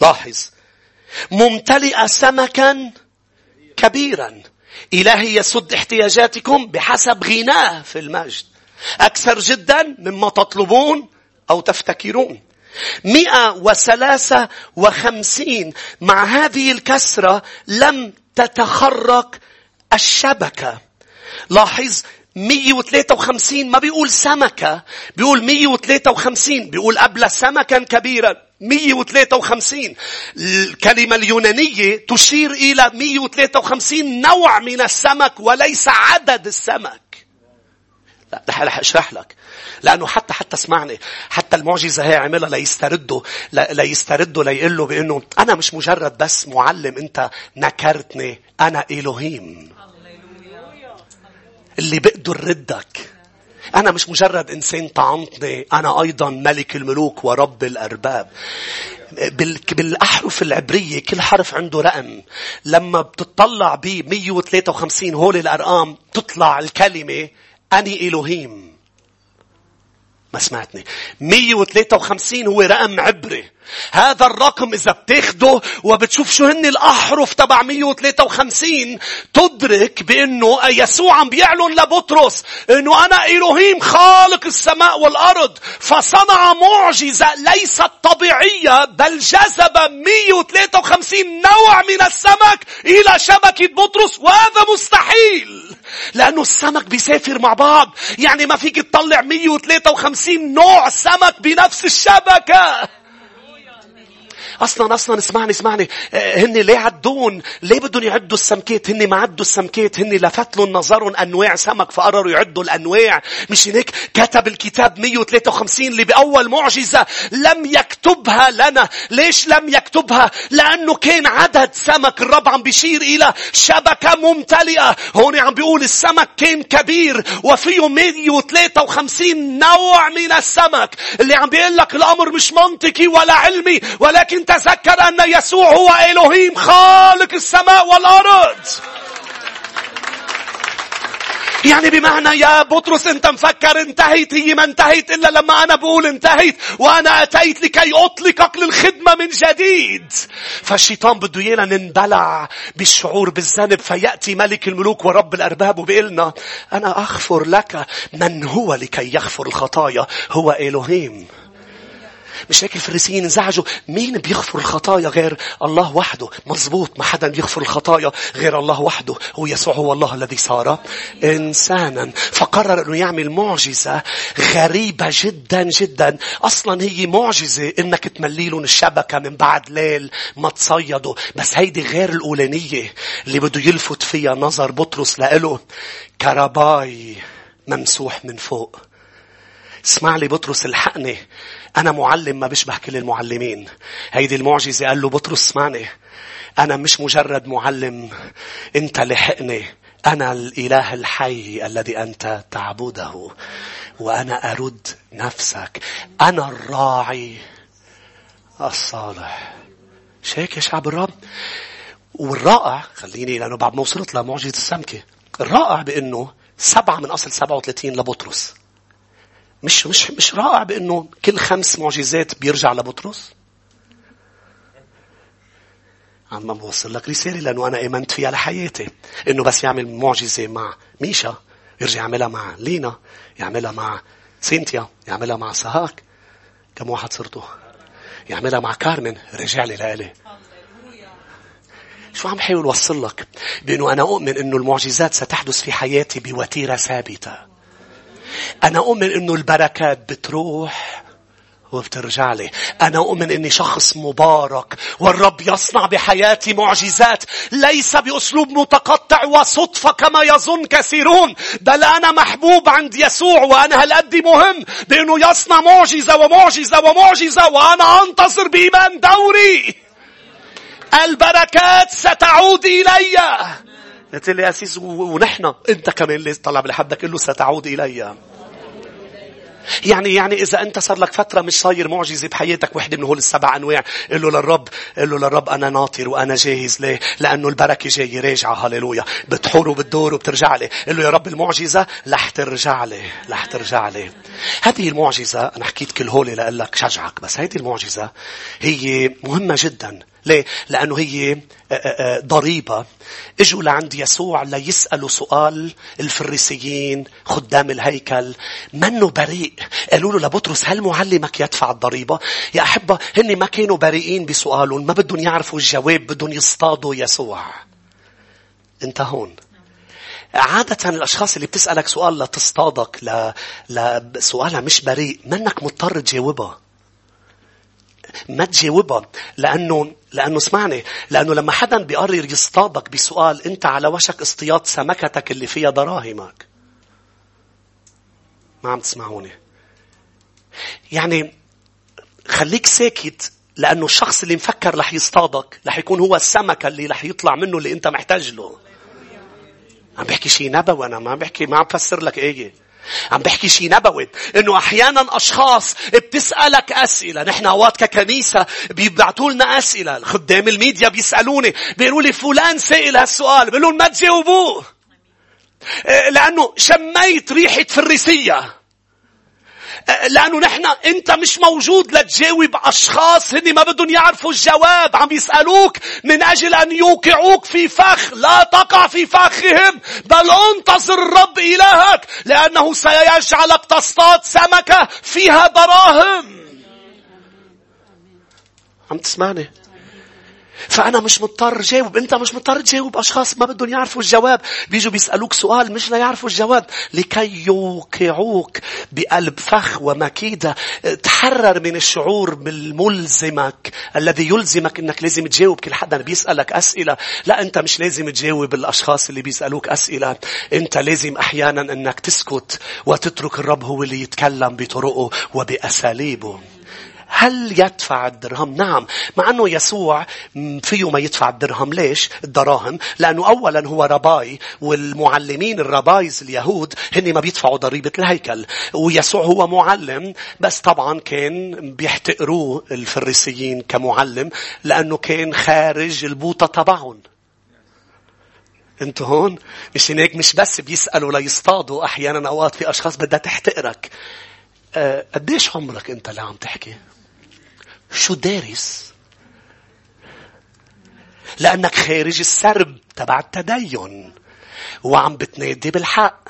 لاحظ. ممتلئة سمكا كبيرا. إلهي يسد احتياجاتكم بحسب غناه في المجد. أكثر جدا مما تطلبون أو تفتكرون. مئة وثلاثة وخمسين. مع هذه الكسرة لم تتخرق الشبكة. لاحظ 153 ما بيقول سمكة بيقول 153 بيقول قبل سمكا كبيرا. 153 الكلمة اليونانية تشير إلى 153 نوع من السمك وليس عدد السمك. رح اشرح لك. لأنه حتى حتى اسمعني. حتى المعجزة هي عملها ليستردوا ليستردوا ليقول له بإنه أنا مش مجرد بس معلم أنت نكرتني. أنا الوهيم اللي بقدر ردك أنا مش مجرد إنسان طعنتني. أنا أيضا ملك الملوك ورب الأرباب. بالأحرف العبرية كل حرف عنده رقم. لما بتطلع ب 153 هول الأرقام تطلع الكلمة أني إلهيم. ما سمعتني. 153 هو رقم عبري. هذا الرقم إذا بتاخده وبتشوف شو هن الأحرف تبع 153 تدرك بأنه يسوع عم بيعلن لبطرس أنه أنا إلهيم خالق السماء والأرض فصنع معجزة ليست طبيعية بل جذب 153 نوع من السمك إلى شبكة بطرس وهذا مستحيل. لأنه السمك بيسافر مع بعض. يعني ما فيك تطلع 153 نوع سمك بنفس الشبكة. أصلا أصلا اسمعني اسمعني. آه، هن ليه عدون؟ ليه بدهم يعدوا السمكات؟ هن ما عدوا السمكات. هن لفت لهم نظرهم أنواع سمك فقرروا يعدوا الأنواع. مش هيك كتب الكتاب 153 اللي بأول معجزة لم يكتبها لنا. ليش لم يكتبها؟ لأنه كان عدد سمك الرب عم بيشير إلى شبكة ممتلئة. هون عم بيقول السمك كان كبير وفيه 153 نوع من السمك. اللي عم بيقول لك الأمر مش منطقي ولا علمي ولكن تذكر أن يسوع هو إلهيم خالق السماء والأرض. يعني بمعنى يا بطرس انت مفكر انتهيت هي ما انتهيت إلا لما أنا بقول انتهيت وأنا أتيت لكي أطلقك للخدمة من جديد. فالشيطان بده إيانا ننبلع بالشعور بالذنب فيأتي ملك الملوك ورب الأرباب وبيقلنا أنا أغفر لك من هو لكي يغفر الخطايا هو إلهيم. مش هيك الفريسيين انزعجوا؟ مين بيغفر الخطايا غير الله وحده؟ مزبوط ما حدا بيغفر الخطايا غير الله وحده. هو يسوع هو الله الذي صار إنسانا. فقرر أنه يعمل معجزة غريبة جدا جدا. أصلا هي معجزة إنك تملي لهم الشبكة من بعد ليل ما تصيدوا. بس هيدي غير الأولانية اللي بده يلفت فيها نظر بطرس لإله. كرباي ممسوح من فوق. اسمع لي بطرس الحقني أنا معلم ما بشبه كل المعلمين. هيدي المعجزة قال له بطرس اسمعني. أنا مش مجرد معلم. أنت لحقني. أنا الإله الحي الذي أنت تعبده. وأنا أرد نفسك. أنا الراعي الصالح. مش هيك يا شعب الرب؟ والرائع خليني لأنه بعد ما وصلت لمعجزة السمكة. الرائع بأنه سبعة من أصل 37 لبطرس. مش مش مش رائع بأنه كل خمس معجزات بيرجع لبطرس؟ عم بوصل لك رسالة لأنه أنا آمنت فيها لحياتي. إنه بس يعمل معجزة مع ميشا يرجع يعملها مع لينا يعملها مع سينتيا يعملها مع سهاك. كم واحد صرتوا؟ يعملها مع كارمن رجع لي لإلي. شو عم حاول وصل لك؟ بأنه أنا أؤمن أنه المعجزات ستحدث في حياتي بوتيرة ثابتة. أنا أؤمن أنه البركات بتروح وبترجع لي. أنا أؤمن أني شخص مبارك والرب يصنع بحياتي معجزات. ليس بأسلوب متقطع وصدفة كما يظن كثيرون. بل أنا محبوب عند يسوع وأنا هالقد مهم بأنه يصنع معجزة ومعجزة ومعجزة وأنا أنتظر بإيمان دوري. البركات ستعود إلي. قلت لي يا أسيس ونحن. أنت كمان اللي طلع لحدك قل له ستعود إلي. يعني يعني إذا أنت صار لك فترة مش صاير معجزة بحياتك وحدة من هول السبع أنواع قل له للرب قل له للرب أنا ناطر وأنا جاهز ليه؟ لأنه البركة جاية راجعة هللويا. بتحور وبتدور وبترجع لي. قل له يا رب المعجزة رح ترجع لي رح ترجع لي. هذه المعجزة أنا حكيت كل هول لأقول لك شجعك بس هذه المعجزة هي مهمة جدا. ليه؟ لأنه هي آه، آه، آه، ضريبة. إجوا لعند يسوع ليسألوا سؤال الفريسيين خدام الهيكل منه بريء. قالوا له لبطرس هل معلمك يدفع الضريبة؟ يا أحبة هن ما كانوا بريئين بسؤالهم. ما بدهم يعرفوا الجواب. بدهم يصطادوا يسوع. انت هون. عادة الأشخاص اللي بتسألك سؤال لتصطادك لسؤالها مش بريء منك مضطر تجاوبها. ما تجاوبها. لأنه لأنه اسمعني. لأنه لما حدا بيقرر يصطادك بسؤال أنت على وشك اصطياد سمكتك اللي فيها دراهمك. ما عم تسمعوني. يعني خليك ساكت لأنه الشخص اللي مفكر رح يصطادك رح يكون هو السمكة اللي رح يطلع منه اللي أنت محتاج له. عم بحكي شيء نبوي أنا ما بحكي ما عم بفسر لك إيه. عم بحكي شيء نبوي إنه أحيانا أشخاص بتسألك أسئلة. نحن أوقات ككنيسة بيبعتوا لنا أسئلة. خدام الميديا بيسألوني بيقولوا لي فلان سئل هالسؤال. بقول لهم ما تجاوبوه. إيه، لأنه شميت ريحة فريسيه لأنه نحن أنت مش موجود لتجاوب أشخاص هني ما بدهم يعرفوا الجواب. عم يسألوك من أجل أن يوقعوك في فخ. لا تقع في فخهم. بل انتظر الرب إلهك لأنه سيجعلك تصطاد سمكة فيها دراهم. عم تسمعني؟ فأنا مش مضطر جاوب. أنت مش مضطر تجاوب. أشخاص ما بدهم يعرفوا الجواب. بيجوا بيسألوك سؤال مش ليعرفوا الجواب. لكي يوقعوك بقلب فخ ومكيدة. تحرر من الشعور بالملزمك الذي يلزمك أنك لازم تجاوب. كل حدا بيسألك أسئلة. لا أنت مش لازم تجاوب الأشخاص اللي بيسألوك أسئلة. أنت لازم أحيانا أنك تسكت وتترك الرب هو اللي يتكلم بطرقه وبأساليبه. هل يدفع الدرهم؟ نعم. مع أنه يسوع فيه ما يدفع الدرهم. ليش؟ الدراهم. لأنه أولا هو رباي والمعلمين الربايز اليهود هن ما بيدفعوا ضريبة الهيكل. ويسوع هو معلم بس طبعا كان بيحتقروه الفريسيين كمعلم لأنه كان خارج البوطة تبعهم. أنتوا هون مش هيك مش بس بيسألوا ليصطادوا أحيانا أوقات في أشخاص بدها تحتقرك. أه قديش عمرك أنت اللي عم تحكي؟ شو دارس؟ لأنك خارج السرب تبع التدين وعم بتنادي بالحق.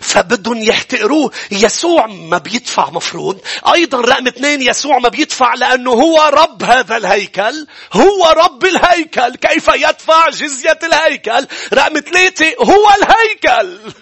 فبدهم يحتقروه. يسوع ما بيدفع مفروض. أيضا رقم اثنين يسوع ما بيدفع لأنه هو رب هذا الهيكل. هو رب الهيكل. كيف يدفع جزية الهيكل؟ رقم ثلاثة هو الهيكل.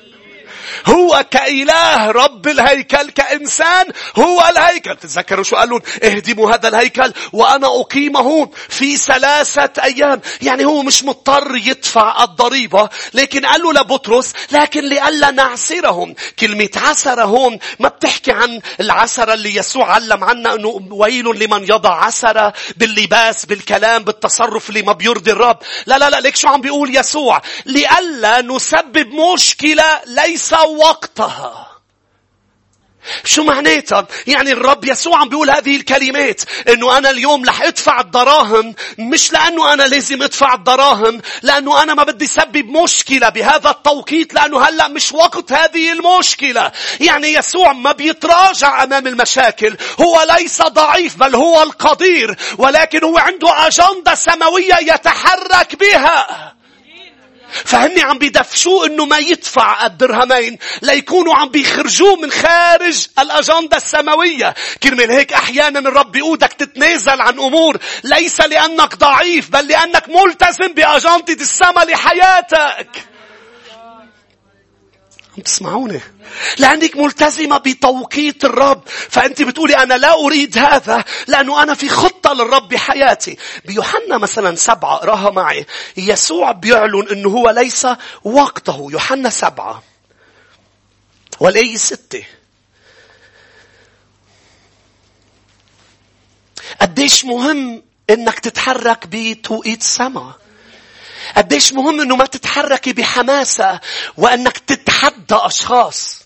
هو كإله رب الهيكل كإنسان هو الهيكل. تتذكروا شو قالوا اهدموا هذا الهيكل وأنا أقيمه في ثلاثة أيام. يعني هو مش مضطر يدفع الضريبة لكن قال له لبطرس لكن لئلا نعسرهم كلمة عسر هون ما بتحكي عن العسرة اللي يسوع علم عنا أنه ويل لمن يضع عسرة باللباس بالكلام بالتصرف اللي ما بيرضي الرب. لا لا لا ليك شو عم بيقول يسوع؟ لئلا نسبب مشكلة ليس وقتها. شو معناتها؟ يعني الرب يسوع عم بيقول هذه الكلمات إنه أنا اليوم رح أدفع الدراهم مش لأنه أنا لازم أدفع الدراهم لأنه أنا ما بدي سبب مشكلة بهذا التوقيت لأنه هلأ مش وقت هذه المشكلة. يعني يسوع ما بيتراجع أمام المشاكل هو ليس ضعيف بل هو القدير ولكن هو عنده أجندة سماوية يتحرك بها. فهن عم بيدفشوه إنه ما يدفع الدرهمين ليكونوا عم بيخرجوه من خارج الأجندة السماوية. كرمال هيك أحيانا الرب بيقودك تتنازل عن أمور ليس لأنك ضعيف بل لأنك ملتزم بأجندة السماء لحياتك. تسمعوني؟ لأنك ملتزمة بتوقيت الرب. فأنت بتقولي أنا لا أريد هذا لأنه أنا في خطة للرب بحياتي. بيوحنا مثلا سبعة اقراها معي. يسوع بيعلن أنه هو ليس وقته. يوحنا سبعة. والآية ستة. قديش مهم إنك تتحرك بتوقيت سما. قديش مهم إنه ما تتحركي بحماسة وإنك تتحدى أشخاص.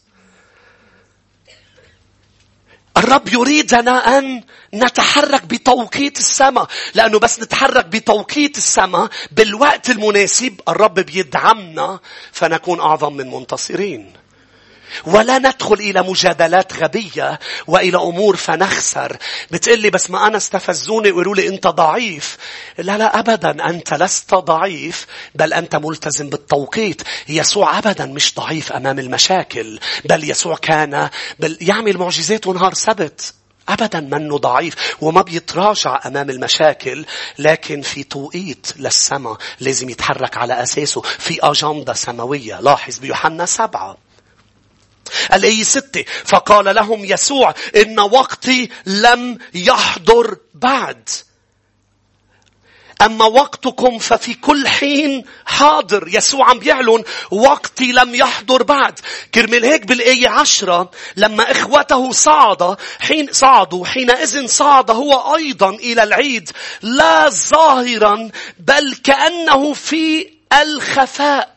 الرب يريدنا أن نتحرك بتوقيت السماء لأنه بس نتحرك بتوقيت السماء بالوقت المناسب الرب بيدعمنا فنكون أعظم من منتصرين. ولا ندخل إلى مجادلات غبية وإلى أمور فنخسر. بتقلي بس ما أنا استفزوني ويقولوا لي أنت ضعيف. لا لا أبدا أنت لست ضعيف بل أنت ملتزم بالتوقيت. يسوع أبدا مش ضعيف أمام المشاكل بل يسوع كان بل يعمل معجزات ونهار سبت. أبدا منه ضعيف وما بيتراجع أمام المشاكل لكن في توقيت للسماء لازم يتحرك على أساسه في أجندة سماوية لاحظ بيوحنا سبعة الآية ستة فقال لهم يسوع إن وقتي لم يحضر بعد أما وقتكم ففي كل حين حاضر. يسوع عم بيعلن وقتي لم يحضر بعد. كرمال هيك بالآية عشرة لما إخوته صعد حين صعدوا حينئذ صعد هو أيضا إلى العيد لا ظاهرا بل كأنه في الخفاء.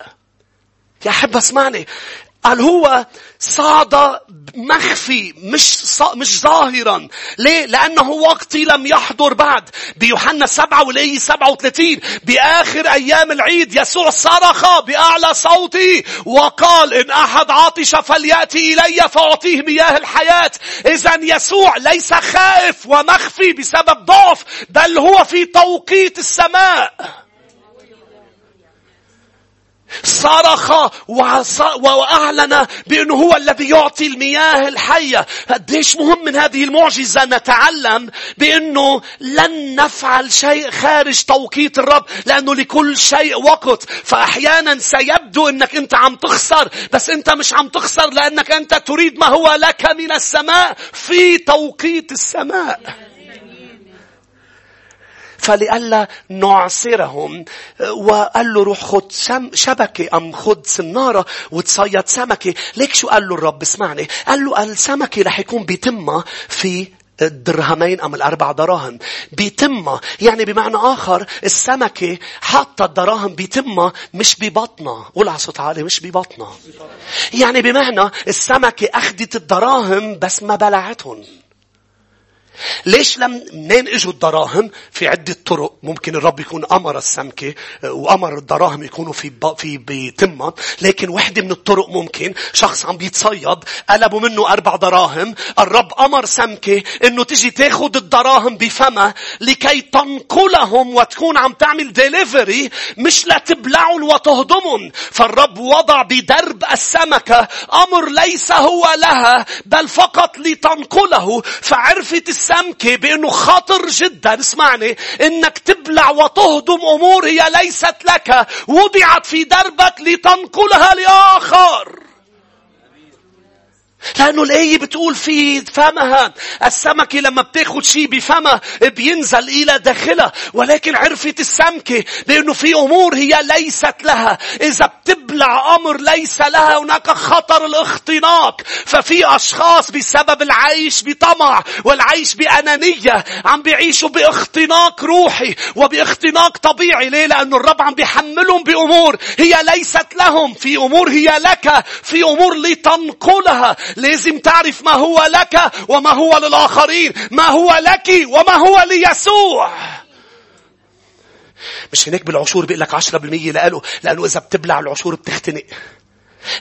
يا أحب اسمعني قال هو صعد مخفي مش مش ظاهرا. ليه؟ لأنه وقتي لم يحضر بعد. بيوحنا سبعة والآية سبعة وثلاثين. بآخر أيام العيد يسوع صرخ بأعلى صوته وقال إن أحد عطش فليأتي إلي فأعطيه مياه الحياة. إذا يسوع ليس خائف ومخفي بسبب ضعف بل هو في توقيت السماء. صرخ وأعلن بأنه هو الذي يعطي المياه الحية. قديش مهم من هذه المعجزة نتعلم بأنه لن نفعل شيء خارج توقيت الرب لأنه لكل شيء وقت. فأحيانا سيبدو أنك أنت عم تخسر بس أنت مش عم تخسر لأنك أنت تريد ما هو لك من السماء في توقيت السماء. فلئلا نعصرهم. وقال له روح خد شبكة أم خد سنارة وتصيد سمكة. ليك شو قال له الرب؟ اسمعني. قال له السمكة رح يكون بيتمها في الدرهمين أم الأربع دراهم. بيتمها يعني بمعنى آخر السمكة حاطة الدراهم بيتمها مش ببطنها. قول على صوت عالي مش ببطنها. يعني بمعنى السمكة أخذت الدراهم بس ما بلعتهم. ليش لم منين إجوا الدراهم؟ في عدة طرق. ممكن الرب يكون أمر السمكة آه، وأمر الدراهم يكونوا في في بتمة. لكن وحدة من الطرق ممكن. شخص عم بيتصيد قلبوا منه أربع دراهم. الرب أمر سمكة إنه تجي تاخد الدراهم بفمها لكي تنقلهم وتكون عم تعمل ديليفري مش لتبلعهم وتهضمهم. فالرب وضع بدرب السمكة. أمر ليس هو لها بل فقط لتنقله. فعرفت السمكة السمكة بأنه خطر جدا اسمعني إنك تبلع وتهضم أمور هي ليست لك وضعت في دربك لتنقلها لآخر. لأنه الآية بتقول في فمها السمكة لما بتاخد شيء بفمها بينزل إلى داخلها ولكن عرفت السمكة بأنه في أمور هي ليست لها. إذا بتبلع أمر ليس لها هناك خطر الاختناق. ففي أشخاص بسبب العيش بطمع والعيش بأنانية عم بيعيشوا باختناق روحي وباختناق طبيعي. ليه؟ لأنه الرب عم بيحملهم بأمور هي ليست لهم. في أمور هي لك في أمور لتنقلها. لازم تعرف ما هو لك وما هو للآخرين ما هو لك وما هو ليسوع. مش هناك بالعشور بيقول لك 10% لقاله لأنه إذا بتبلع العشور بتختنق.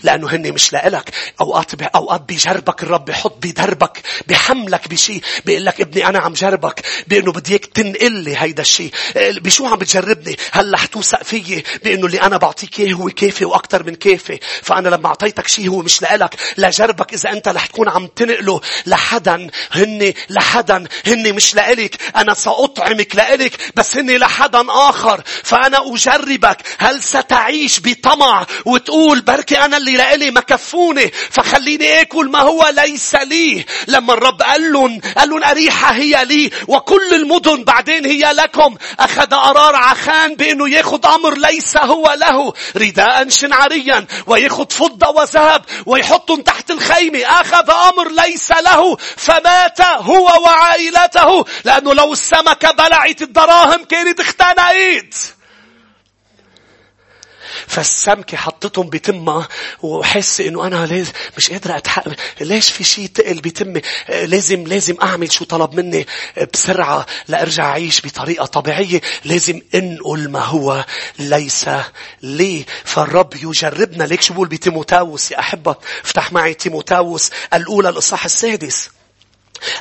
لأنه هن مش لإلك. أوقات أوقات بيجربك الرب بيحط بدربك بحملك بشيء بيقول لك ابني أنا عم جربك بأنه بدي إياك تنقل لي هيدا الشيء بشو عم بتجربني؟ هلأ حتوثق فيي بأنه اللي أنا بعطيك إياه هو كافي وأكثر من كافي. فأنا لما أعطيتك شيء هو مش لإلك لجربك إذا أنت رح تكون عم تنقله لحدا. هن لحدا. هن مش لإلك. أنا سأطعمك لإلك بس هن لحدا آخر. فأنا أجربك. هل ستعيش بطمع وتقول بركي أنا اللي لإلي ما كفوني فخليني آكل ما هو ليس لي. لما الرب قال لهم قال لهم أريحة هي لي وكل المدن بعدين هي لكم. أخذ قرار عخان بأنه ياخد أمر ليس هو له. رداء شنعريا وياخد فضة وذهب ويحطهم تحت الخيمة. أخذ أمر ليس له فمات هو وعائلته. لأنه لو السمكة بلعت الدراهم كانت اختنقت. فالسمكة حطتهم بتمها وحس إنه أنا لازم مش قادرة اتحقق ليش في شيء تقل بتمي لازم لازم أعمل شو طلب مني بسرعة لأرجع أعيش بطريقة طبيعية. لازم أنقل ما هو ليس لي. فالرب يجربنا. ليك شو بقول بتيموتاوس يا أحبة؟ افتح معي تيموتاوس الأولى الإصحاح السادس.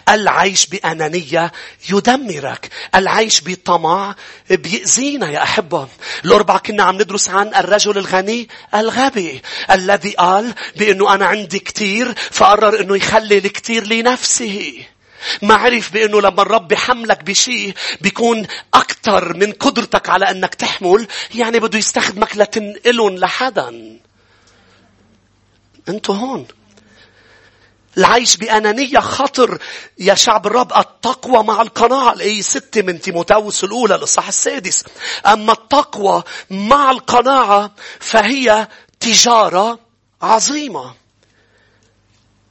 العيش بأنانية يدمرك. العيش بطمع بيأذينا يا أحبة. الأربعة كنا عم ندرس عن الرجل الغني الغبي الذي قال بأنه أنا عندي كتير فقرر أنه يخلي الكتير لنفسه. ما عرف بأنه لما الرب يحملك بشيء بيكون أكثر من قدرتك على أنك تحمل يعني بده يستخدمك لتنقلهم لحدا. أنتوا هون. العيش بأنانية خطر. يا شعب الرب التقوى مع القناعة. الآية ستة من تيموتاوس الأولى للصح السادس. أما التقوى مع القناعة فهي تجارة عظيمة.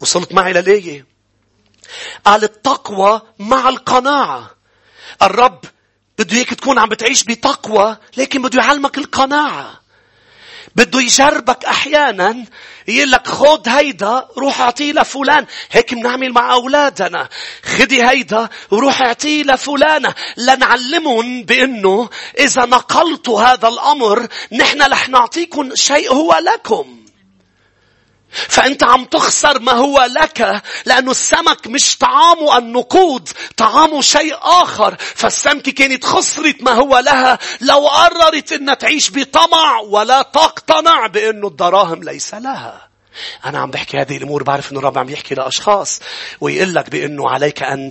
وصلت معي للآية قال التقوى مع القناعة. الرب بده إياك تكون عم بتعيش بتقوى لكن بده يعلمك القناعة. بده يجربك أحيانا يقول لك خد هيدا روح أعطيه لفلان. هيك بنعمل مع أولادنا. خدي هيدا وروح أعطيه لفلانة. لنعلمهم بأنه إذا نقلتوا هذا الأمر نحن رح نعطيكم شيء هو لكم. فأنت عم تخسر ما هو لك لأنه السمك مش طعامه النقود طعامه شيء آخر. فالسمكة كانت خسرت ما هو لها لو قررت أنها تعيش بطمع ولا تقتنع بأنه الدراهم ليس لها. أنا عم بحكي هذه الأمور بعرف أنه الرب عم يحكي لأشخاص ويقول لك بأنه عليك أن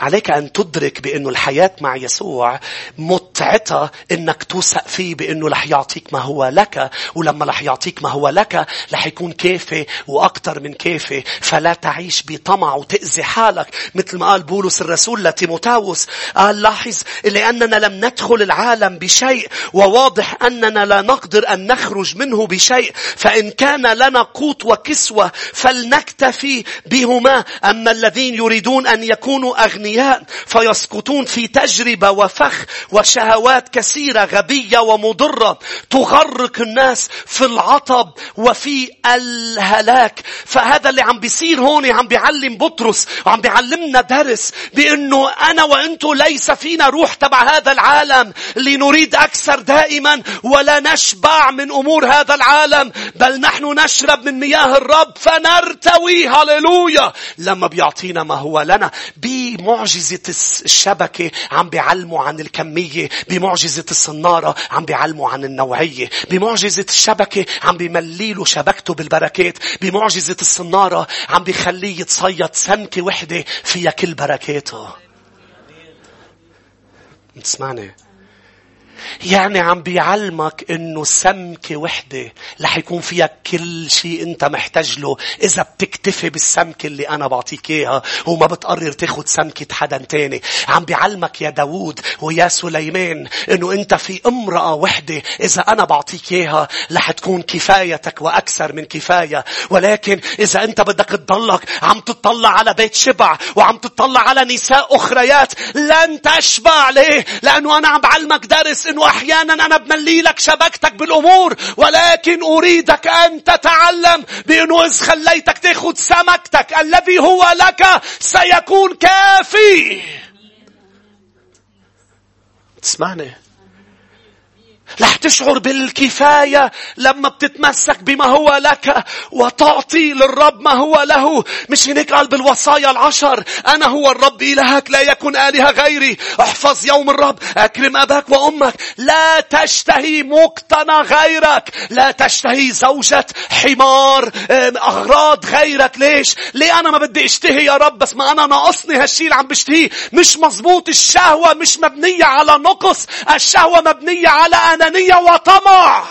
عليك أن تدرك بأنه الحياة مع يسوع متعتها أنك توثق فيه بأنه رح يعطيك ما هو لك. ولما رح يعطيك ما هو لك رح يكون كافي وأكثر من كافي. فلا تعيش بطمع وتأذي حالك. مثل ما قال بولس الرسول لتيموتاوس قال لاحظ لأننا لم ندخل العالم بشيء وواضح أننا لا نقدر أن نخرج منه بشيء. فإن كان لنا قوت وكسوة فلنكتفي بهما. أما الذين يريدون أن يكونوا أغنياء فيسقطون في تجربة وفخ وشهوات كثيرة غبية ومضرة تغرق الناس في العطب وفي الهلاك. فهذا اللي عم بيصير هون عم بيعلم بطرس وعم بيعلمنا درس بأنه أنا وأنتو ليس فينا روح تبع هذا العالم لنريد أكثر دائما ولا نشبع من أمور هذا العالم بل نحن نشرب من مياه الرب فنرتوي. هللويا! لما بيعطينا ما هو لنا. بي بمعجزة الشبكة عم بيعلموا عن الكمية بمعجزة الصنارة عم بيعلموا عن النوعية بمعجزة الشبكة عم بيمليله شبكته بالبركات بمعجزة الصنارة عم بيخليه يتصيد سمكة وحدة فيها كل بركاته. تسمعني يعني عم بيعلمك إنه سمكة وحدة رح يكون فيها كل شيء أنت محتاج له. إذا بتكتفي بالسمكة اللي أنا بعطيك إياها وما بتقرر تاخد سمكة حدا تاني. عم بيعلمك يا داوود ويا سليمان إنه أنت في امرأة وحدة. إذا أنا بعطيك إياها رح تكون كفايتك وأكثر من كفاية. ولكن إذا أنت بدك تضلك عم تطلع على بيت شبع وعم تطلع على نساء أخريات لن تشبع ليه؟ لأنه أنا عم بعلمك درس انه أحيانا أنا بملي لك شبكتك بالأمور ولكن أريدك أن تتعلم بأنه إذ خليتك تأخذ سمكتك الذي هو لك سيكون كافي. تسمعني؟ رح تشعر بالكفاية لما بتتمسك بما هو لك وتعطي للرب ما هو له. مش هيك قال بالوصايا العشر أنا هو الرب إلهك لا يكن آلهة غيري. احفظ يوم الرب. أكرم أباك وأمك. لا تشتهي مقتنى غيرك. لا تشتهي زوجة حمار أغراض غيرك. ليش؟ ليه أنا ما بدي أشتهي يا رب بس ما أنا ناقصني هالشي اللي عم بشتهيه. مش مزبوط الشهوة مش مبنية على نقص. الشهوة مبنية على أنا أنانية وطمع.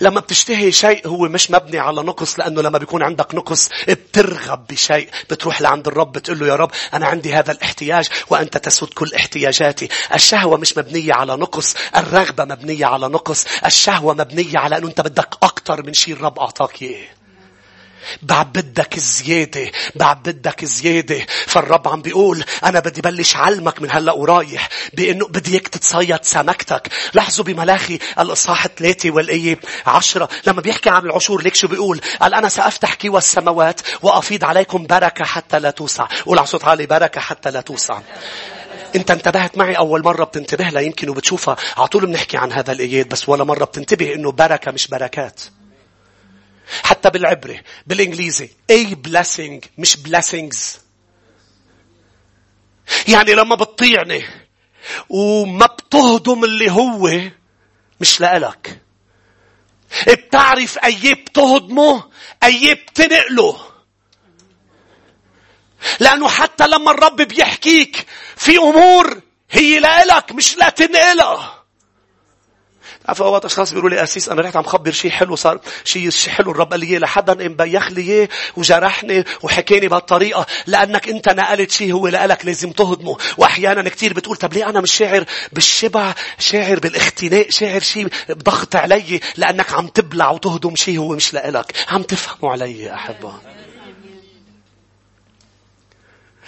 لما بتشتهي شيء هو مش مبني على نقص لأنه لما بيكون عندك نقص بترغب بشيء بتروح لعند الرب بتقول له يا رب أنا عندي هذا الاحتياج وأنت تسد كل احتياجاتي. الشهوة مش مبنية على نقص الرغبة مبنية على نقص. الشهوة مبنية على أنه أنت بدك أكتر من شيء الرب أعطاك إياه. بعد بدك زيادة بعد بدك زيادة فالرب عم بيقول أنا بدي بلش علمك من هلأ ورايح بأنه بدي إياك تتصيد سمكتك. لاحظوا بملاخي الإصحاح ثلاثة والآية عشرة. لما بيحكي عن العشور ليك شو بيقول؟ قال أنا سأفتح كيوى السماوات وأفيض عليكم بركة حتى لا توسع. قول على صوت عالي بركة حتى لا توسع. انت انتبهت معي أول مرة بتنتبه لها يمكن وبتشوفها. على طول بنحكي عن هذا الآيات بس ولا مرة بتنتبه إنه بركة مش بركات. حتى بالعبري بالإنجليزي. A blessing مش blessings. يعني لما بتطيعني وما بتهضم اللي هو مش لإلك. بتعرف أي بتهضمه أي بتنقله. لأنه حتى لما الرب بيحكيك في أمور هي لإلك مش لا تنقلها عارف أوقات أشخاص بيقولوا لي اسيس أنا رحت عم خبر شيء حلو صار شيء حلو الرب قال لي اياه لحدا مبيخ لي اياه وجرحني وحكاني بهالطريقة لأنك إنت نقلت شيء هو لك لازم تهضمه. واحيانا كثير بتقول طب ليه أنا مش شاعر بالشبع شاعر بالاختناق شاعر شيء بضغط علي لأنك عم تبلع وتهضم شيء هو مش لك عم تفهموا علي يا أحبة.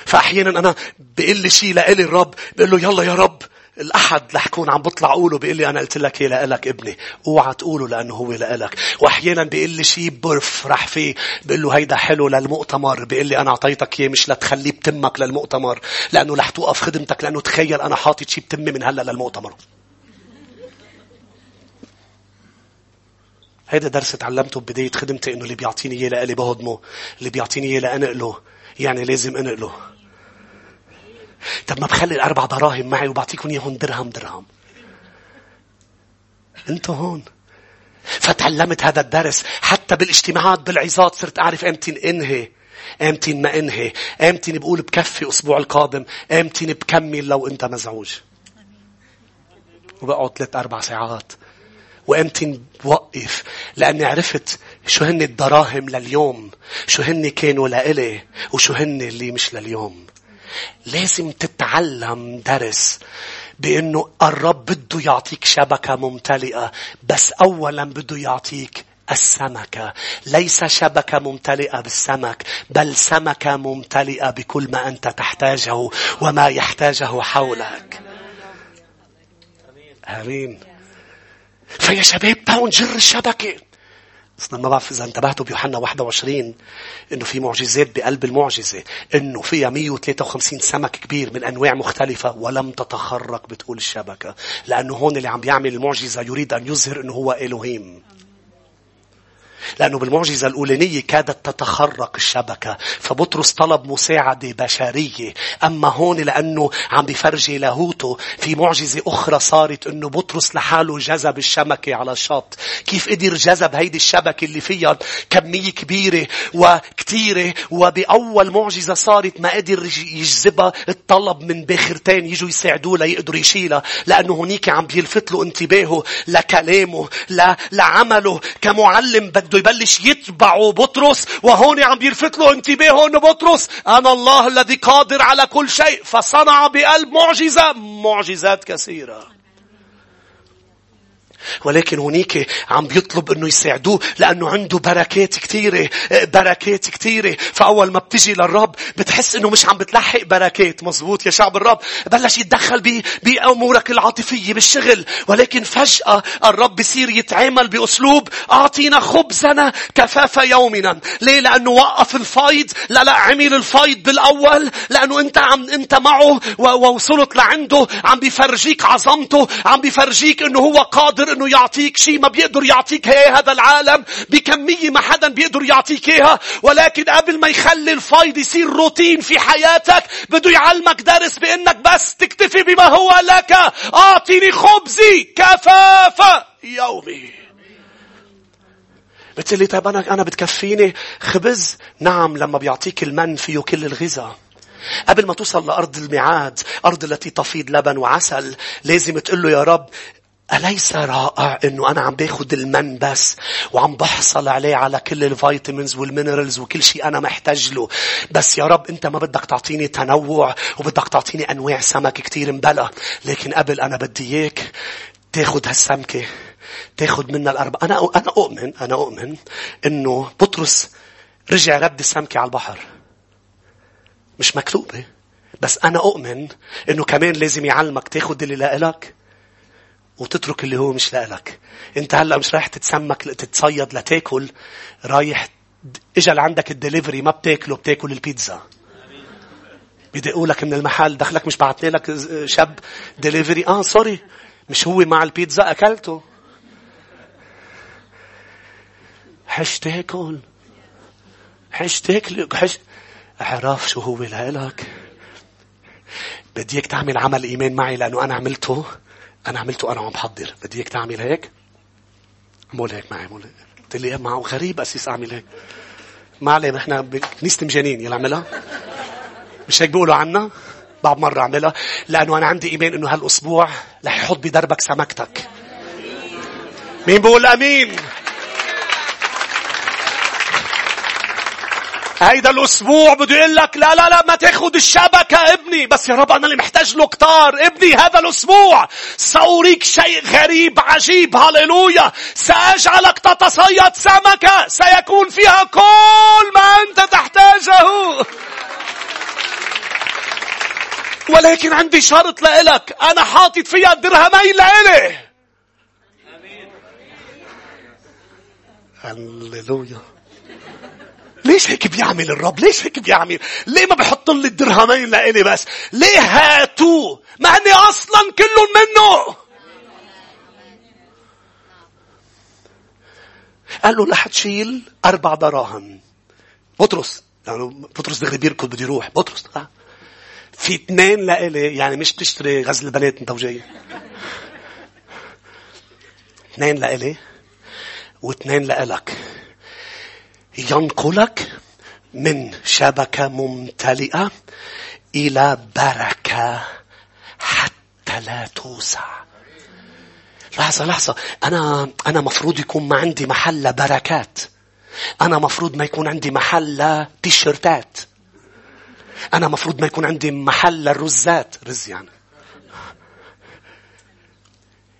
فاحيانا أنا بقول لي شيء لإلي الرب بقول له يلا يا رب. الأحد رح كون عم بطلع أقوله بيقول لي أنا قلت لك إيه لإلك ابني. اوعى تقوله لأنه هو لإلك. وأحيانا بيقول لي شيء برف رح فيه. بيقول له هيدا حلو للمؤتمر. بيقول لي أنا أعطيتك إياه مش لتخليه بتمك للمؤتمر. لأنه رح توقف خدمتك. لأنه تخيل أنا حاطط شيء بتمي من هلأ للمؤتمر. هيدا درس تعلمته ببداية خدمتي إنه اللي بيعطيني إياه لإلي بهضمه. اللي بيعطيني إياه لأنقله. يعني لازم أنقله. طب ما بخلي الأربع دراهم معي وبعطيكم إياهم درهم درهم. أنتوا هون. فتعلمت هذا الدرس. حتى بالاجتماعات بالعظات صرت أعرف أمتى إنهي. أمتى ما إنهي. أمتى بقول بكفي الأسبوع القادم. أمتى بكمل لو أنت مزعوج. وبقعد ثلاث أربع ساعات. وأمتى بوقف. لأني عرفت شو هن الدراهم لليوم. شو هن كانوا لإلي. وشو هن اللي مش لليوم. لازم تتعلم درس بأنه الرب بده يعطيك شبكة ممتلئة بس أولا بده يعطيك السمكة. ليس شبكة ممتلئة بالسمك بل سمكة ممتلئة بكل ما أنت تحتاجه وما يحتاجه حولك. آمين. فيا شباب تعالوا نجر الشبكة بس ما بعرف إذا انتبهتوا بيوحنا 21 إنه في معجزات بقلب المعجزة إنه فيها 153 سمك كبير من أنواع مختلفة ولم تتخرق بتقول الشبكة لأنه هون اللي عم بيعمل المعجزة يريد أن يظهر إنه هو إلهيم. لأنه بالمعجزة الأولانية كادت تتخرق الشبكة. فبطرس طلب مساعدة بشرية. أما هون لأنه عم بفرجي لاهوته في معجزة أخرى صارت أنه بطرس لحاله جذب الشبكة على الشط. كيف قدر جذب هيدي الشبكة اللي فيها كمية كبيرة وكتيرة؟ وبأول معجزة صارت ما قدر يجذبها الطلب من باخرتين يجوا يساعدوه ليقدروا يشيلها. لأنه هنيك عم بيلفت له انتباهه لكلامه لعمله. كمعلم بده بده يبلش يتبعه بطرس وهون عم بيلفت له انتباهه انه بطرس أنا الله الذي قادر على كل شيء فصنع بقلب معجزة معجزات كثيرة. ولكن هنيك عم بيطلب انه يساعدوه لأنه عنده بركات كثيرة بركات كثيرة فأول ما بتجي للرب بتحس انه مش عم بتلحق بركات. مزبوط يا شعب الرب؟ بلش يتدخل بأمورك العاطفية بالشغل. ولكن فجأة الرب بصير يتعامل بأسلوب أعطينا خبزنا كفاف يومنا. ليه؟ لأنه وقف الفايض. لا لا عمل الفايض بالأول. لأنه انت عم انت معه ووصلت لعنده. عم بيفرجيك عظمته. عم بيفرجيك انه هو قادر إنه يعطيك شيء ما بيقدر يعطيك هي هذا العالم بكمية ما حدا بيقدر يعطيك إياها ولكن قبل ما يخلي الفايض يصير روتين في حياتك بده يعلمك درس بإنك بس تكتفي بما هو لك أعطيني خبزي كفافة يومي بتقول طيب أنا أنا بتكفيني خبز؟ نعم لما بيعطيك المن فيه كل الغذاء. قبل ما توصل لأرض الميعاد، أرض التي تفيض لبن وعسل، لازم تقول له يا رب أليس رائع إنه أنا عم باخد المن بس وعم بحصل عليه على كل ال vitamins وال minerals وكل شيء أنا محتاج له. بس يا رب أنت ما بدك تعطيني تنوع وبدك تعطيني أنواع سمك كتير مبلا. لكن قبل أنا بدي إياك تاخد هالسمكة تاخد منها الأربعة. أنا أنا أؤمن أنا أؤمن إنه بطرس رجع رد السمكة على البحر مش مكتوبة بس أنا أؤمن إنه كمان لازم يعلمك تاخد اللي لإلك وتترك اللي هو مش لإلك. أنت هلأ مش رايح تتسمك تتصيد لتاكل رايح إجا لعندك الدليفري ما بتاكله بتاكل البيتزا. بدي أقولك من المحل دخلك مش بعتني لك شاب دليفري آه sorry مش هو مع البيتزا أكلته. حش تاكل حش تاكل حش أعرف شو هو لك بدي اياك تعمل عمل إيمان معي لأنه أنا عملته أنا عملته أنا عم بحضر بدي إياك تعمل هيك. مول هيك معي مول قلت لي معه غريب اسيس أعمل هيك. ما عليه إحنا بكنيسه مجانين يلا اعملها. مش هيك بيقولوا عنا؟ بعد مرة أعملها. لأنه أنا عندي إيمان إنه هالأسبوع رح يحط بدربك سمكتك. مين بيقول أمين؟ هيدا الأسبوع بده يقول لك لا لا لا ما تاخذ الشبكة ابني. بس يا رب أنا اللي محتاج له كتار. ابني هذا الأسبوع سأريك شيء غريب عجيب. هللويا. سأجعلك تتصيد سمكة. سيكون فيها كل ما أنت تحتاجه. ولكن عندي شرط لإلك. أنا حاطط فيها درهمين لإلي. هللويا. ليش هيك بيعمل الرب؟ ليش هيك بيعمل؟ ليه ما بحط لي الدرهمين لإلي بس؟ ليه هاتوا؟ ما هني أصلا كلهم منه. قال له رح تشيل أربع دراهم. بطرس يعني بطرس دغري بيركض بده يروح بطرس آه. في اثنين لإلي يعني مش تشتري غزل البنات انت وجاي اثنين لإلي وإثنين لإلك ينقلك من شبكة ممتلئة إلى بركة حتى لا توسع. لحظة لحظة أنا أنا مفروض يكون ما عندي محل بركات. أنا مفروض ما يكون عندي محل تيشرتات. أنا مفروض ما يكون عندي محل الرزات رز يعني.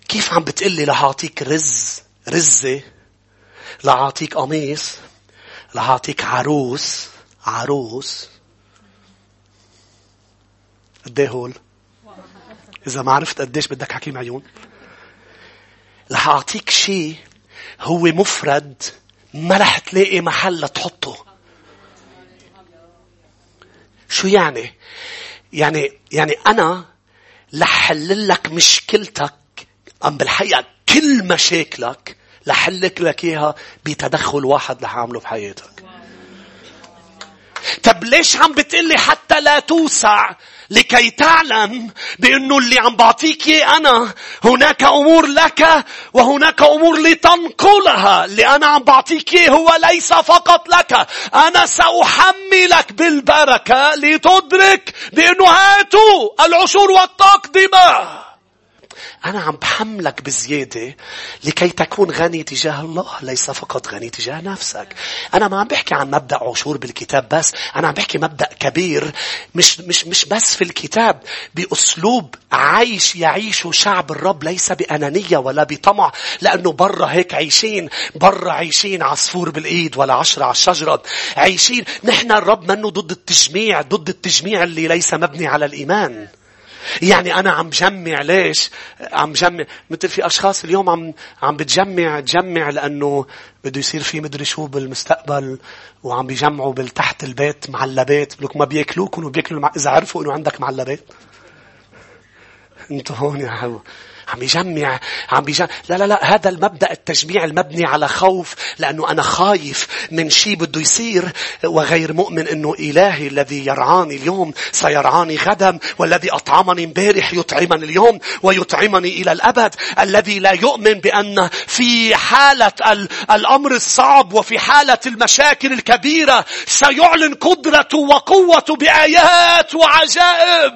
كيف عم بتقلي لأعطيك رز رزة لأعطيك قميص رح أعطيك عروس عروس قد إيه هول؟ إذا ما عرفت قديش بدك حكيم عيون رح أعطيك شيء هو مفرد ما رح تلاقي محل تحطه شو يعني؟ يعني يعني أنا لحل لك مشكلتك أم بالحقيقة كل مشاكلك لحلك لك إياها بتدخل واحد رح أعمله بحياتك. طب ليش عم بتقلي حتى لا توسع لكي تعلم بأنه اللي عم بعطيك إياه أنا هناك أمور لك وهناك أمور لتنقلها. اللي أنا عم بعطيك إياه هو ليس فقط لك. أنا سأحملك بالبركة لتدرك بأنه هاتوا العشور والتقدمة. أنا عم بحملك بزيادة لكي تكون غني تجاه الله ليس فقط غني تجاه نفسك. أنا ما عم بحكي عن مبدأ عشور بالكتاب بس أنا عم بحكي مبدأ كبير مش, مش, مش بس في الكتاب بأسلوب عايش يعيشه شعب الرب ليس بأنانية ولا بطمع لأنه برا هيك عايشين برا عايشين عصفور بالإيد ولا عشرة على الشجرة. عايشين نحن الرب منه ضد التجميع ضد التجميع اللي ليس مبني على الإيمان. يعني أنا عم جمع ليش؟ عم جمع مثل في أشخاص اليوم عم عم بتجمع تجمع لأنه بده يصير في مدري شو بالمستقبل وعم بيجمعوا بالتحت البيت معلبات بلوك ما بياكلوكم وبياكلوا إذا عرفوا إنه عندك معلبات. أنتوا هون يا حلو. عم يجمع عم بيجمع لا لا لا هذا المبدأ التجميع المبني على خوف لأنه أنا خايف من شيء بده يصير وغير مؤمن أنه إلهي الذي يرعاني اليوم سيرعاني غدا والذي أطعمني امبارح يطعمني اليوم ويطعمني إلى الأبد الذي لا يؤمن بأن في حالة الأمر الصعب وفي حالة المشاكل الكبيرة سيعلن قدرته وقوته بآيات وعجائب.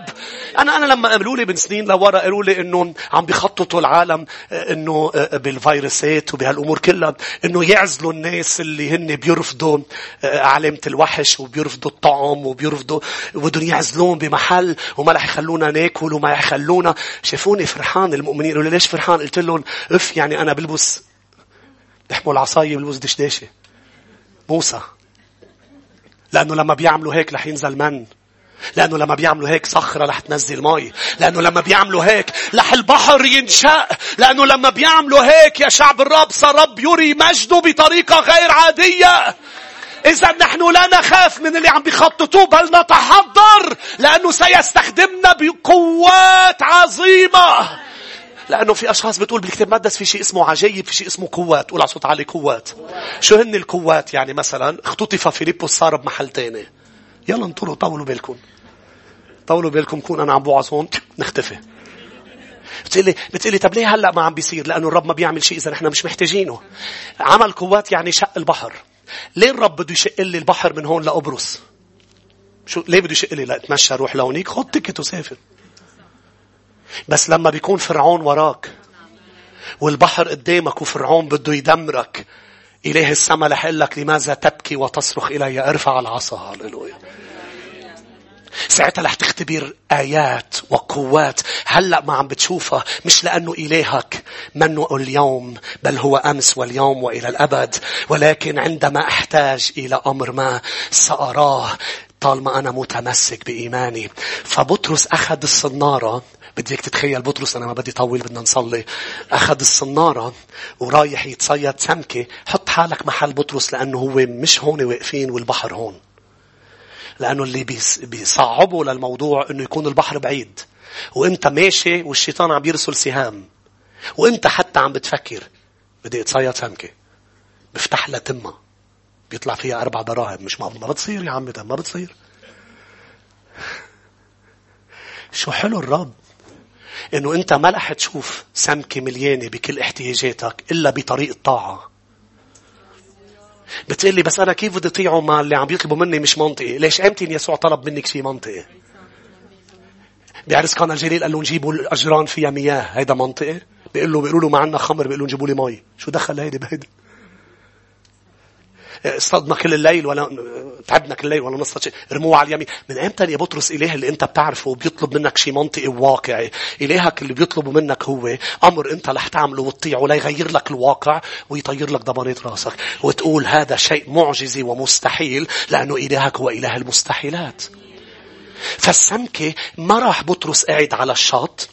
أنا أنا لما قالوا لي من سنين لورا قالوا لي إنه عم بيخططوا العالم آه، إنه آه، بالفيروسات وبهالأمور كلها إنه يعزلوا الناس اللي هن بيرفضوا آه، علامة الوحش وبيرفضوا الطعم وبيرفضوا بدهم يعزلون بمحل وما رح يخلونا ناكل وما يخلونا. شافوني فرحان المؤمنين قالوا لي ليش فرحان؟ قلت لهم أف يعني أنا بلبس بحمل عصاية بلبس دشداشة. موسى. لأنه لما بيعملوا هيك رح ينزل من. لأنه لما بيعملوا هيك صخرة رح تنزل مي. لأنه لما بيعملوا هيك رح البحر ينشأ. لأنه لما بيعملوا هيك يا شعب الرب رب يري مجده بطريقة غير عادية. إذا نحن لا نخاف من اللي عم بيخططوه بل نتحضر لأنه سيستخدمنا بقوات عظيمة. لأنه في أشخاص بتقول بالكتاب المقدس في شيء اسمه عجيب في شيء اسمه قوات. قول على صوت عالي قوات. شو هن القوات؟ يعني مثلا اختطف فيليبوس صار بمحل تاني. يلا انطروا طولوا بالكم طولوا بالكم كون أنا عم بوعظ هون نختفي بتقلي بتقلي طب ليه هلأ ما عم بيصير؟ لأنه الرب ما بيعمل شيء إذا نحن مش محتاجينه. عمل قوات يعني شق البحر. ليه الرب بده يشق لي البحر من هون لقبرص؟ شو ليه بده يشق لي لاتمشى روح لهونيك؟ خد تكت وسافر. بس لما بيكون فرعون وراك والبحر قدامك وفرعون بده يدمرك إله السماء رح لك لماذا تبكي وتصرخ إلي؟ ارفع العصا هللويا. ساعتها رح تختبر آيات وقوات هلأ ما عم بتشوفها مش لأنه إلهك منه اليوم بل هو أمس واليوم وإلى الأبد. ولكن عندما أحتاج إلى أمر ما سأراه طالما أنا متمسك بإيماني. فبطرس أخذ الصنارة بدي اياك تتخيل بطرس أنا ما بدي طول بدنا نصلي. أخذ الصنارة ورايح يتصيد سمكة. حط حالك محل بطرس لأنه هو مش هون واقفين والبحر هون. لأنه اللي بيصعبوا للموضوع إنه يكون البحر بعيد. وإنت ماشي والشيطان عم يرسل سهام. وإنت حتى عم بتفكر بدي أتصيد سمكة. بفتح لها تمة. بيطلع فيها أربع دراهم مش ما بتصير يا عمي ما بتصير. شو حلو الرب. إنه أنت ما رح تشوف سمكة مليانة بكل احتياجاتك إلا بطريق الطاعة. بتقول لي بس أنا كيف بدي أطيعه مع اللي عم بيطلبوا مني مش منطقي؟ ليش إمتى يسوع طلب منك شيء منطقي؟ بعرس كان الجليل قال لهم جيبوا الأجران فيها مياه، هيدا منطقي؟ بيقول له بيقولوا له ما عندنا خمر بيقول لهم جيبوا لي مي، شو دخل هيدي بهيدي؟ اصطدنا كل الليل ولا تعبنا كل الليل ولا نص شيء. رموه على اليمين. من أمتى يا بطرس اله اللي أنت بتعرفه وبيطلب منك شيء منطقي وواقعي؟ إلهك اللي بيطلبه منك هو أمر أنت رح تعمله وتطيعه ليغير لك الواقع ويطير لك ضبانات راسك وتقول هذا شيء معجزي ومستحيل لأنه إلهك هو إله المستحيلات. فالسمكة ما راح بطرس قاعد على الشط.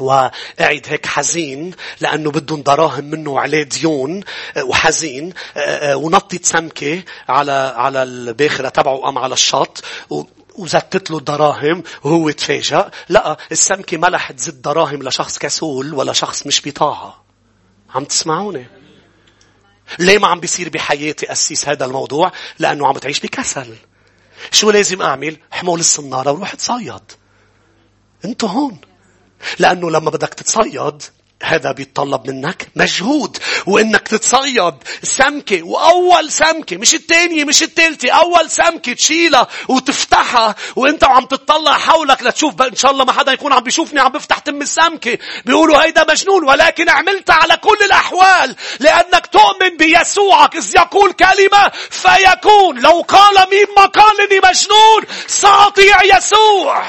وقعد هيك حزين لأنه بدهم دراهم منه وعليه ديون آه، وحزين آه، آه، ونطت سمكة على على الباخرة تبعه وقام على الشط وزتت له الدراهم وهو تفاجأ. لا السمكة ما رح تزت دراهم لشخص كسول ولا شخص مش بطاعة. عم تسمعوني؟ ليه ما عم بيصير بحياتي أسيس هذا الموضوع؟ لأنه عم بتعيش بكسل. شو لازم أعمل؟ حمول الصنارة وروح تصيد. أنتو هون. لأنه لما بدك تتصيد هذا بيتطلب منك مجهود. وإنك تتصيد سمكة وأول سمكة مش الثانية مش الثالثة أول سمكة تشيلها وتفتحها وإنت وعم تطلع حولك لتشوف إن شاء الله ما حدا يكون عم بيشوفني عم بفتح تم السمكة. بيقولوا هيدا مجنون ولكن عملتها على كل الأحوال لأنك تؤمن بيسوعك. إذ يقول كلمة فيكون. لو قال مين ما قال إني مجنون سأطيع يسوع.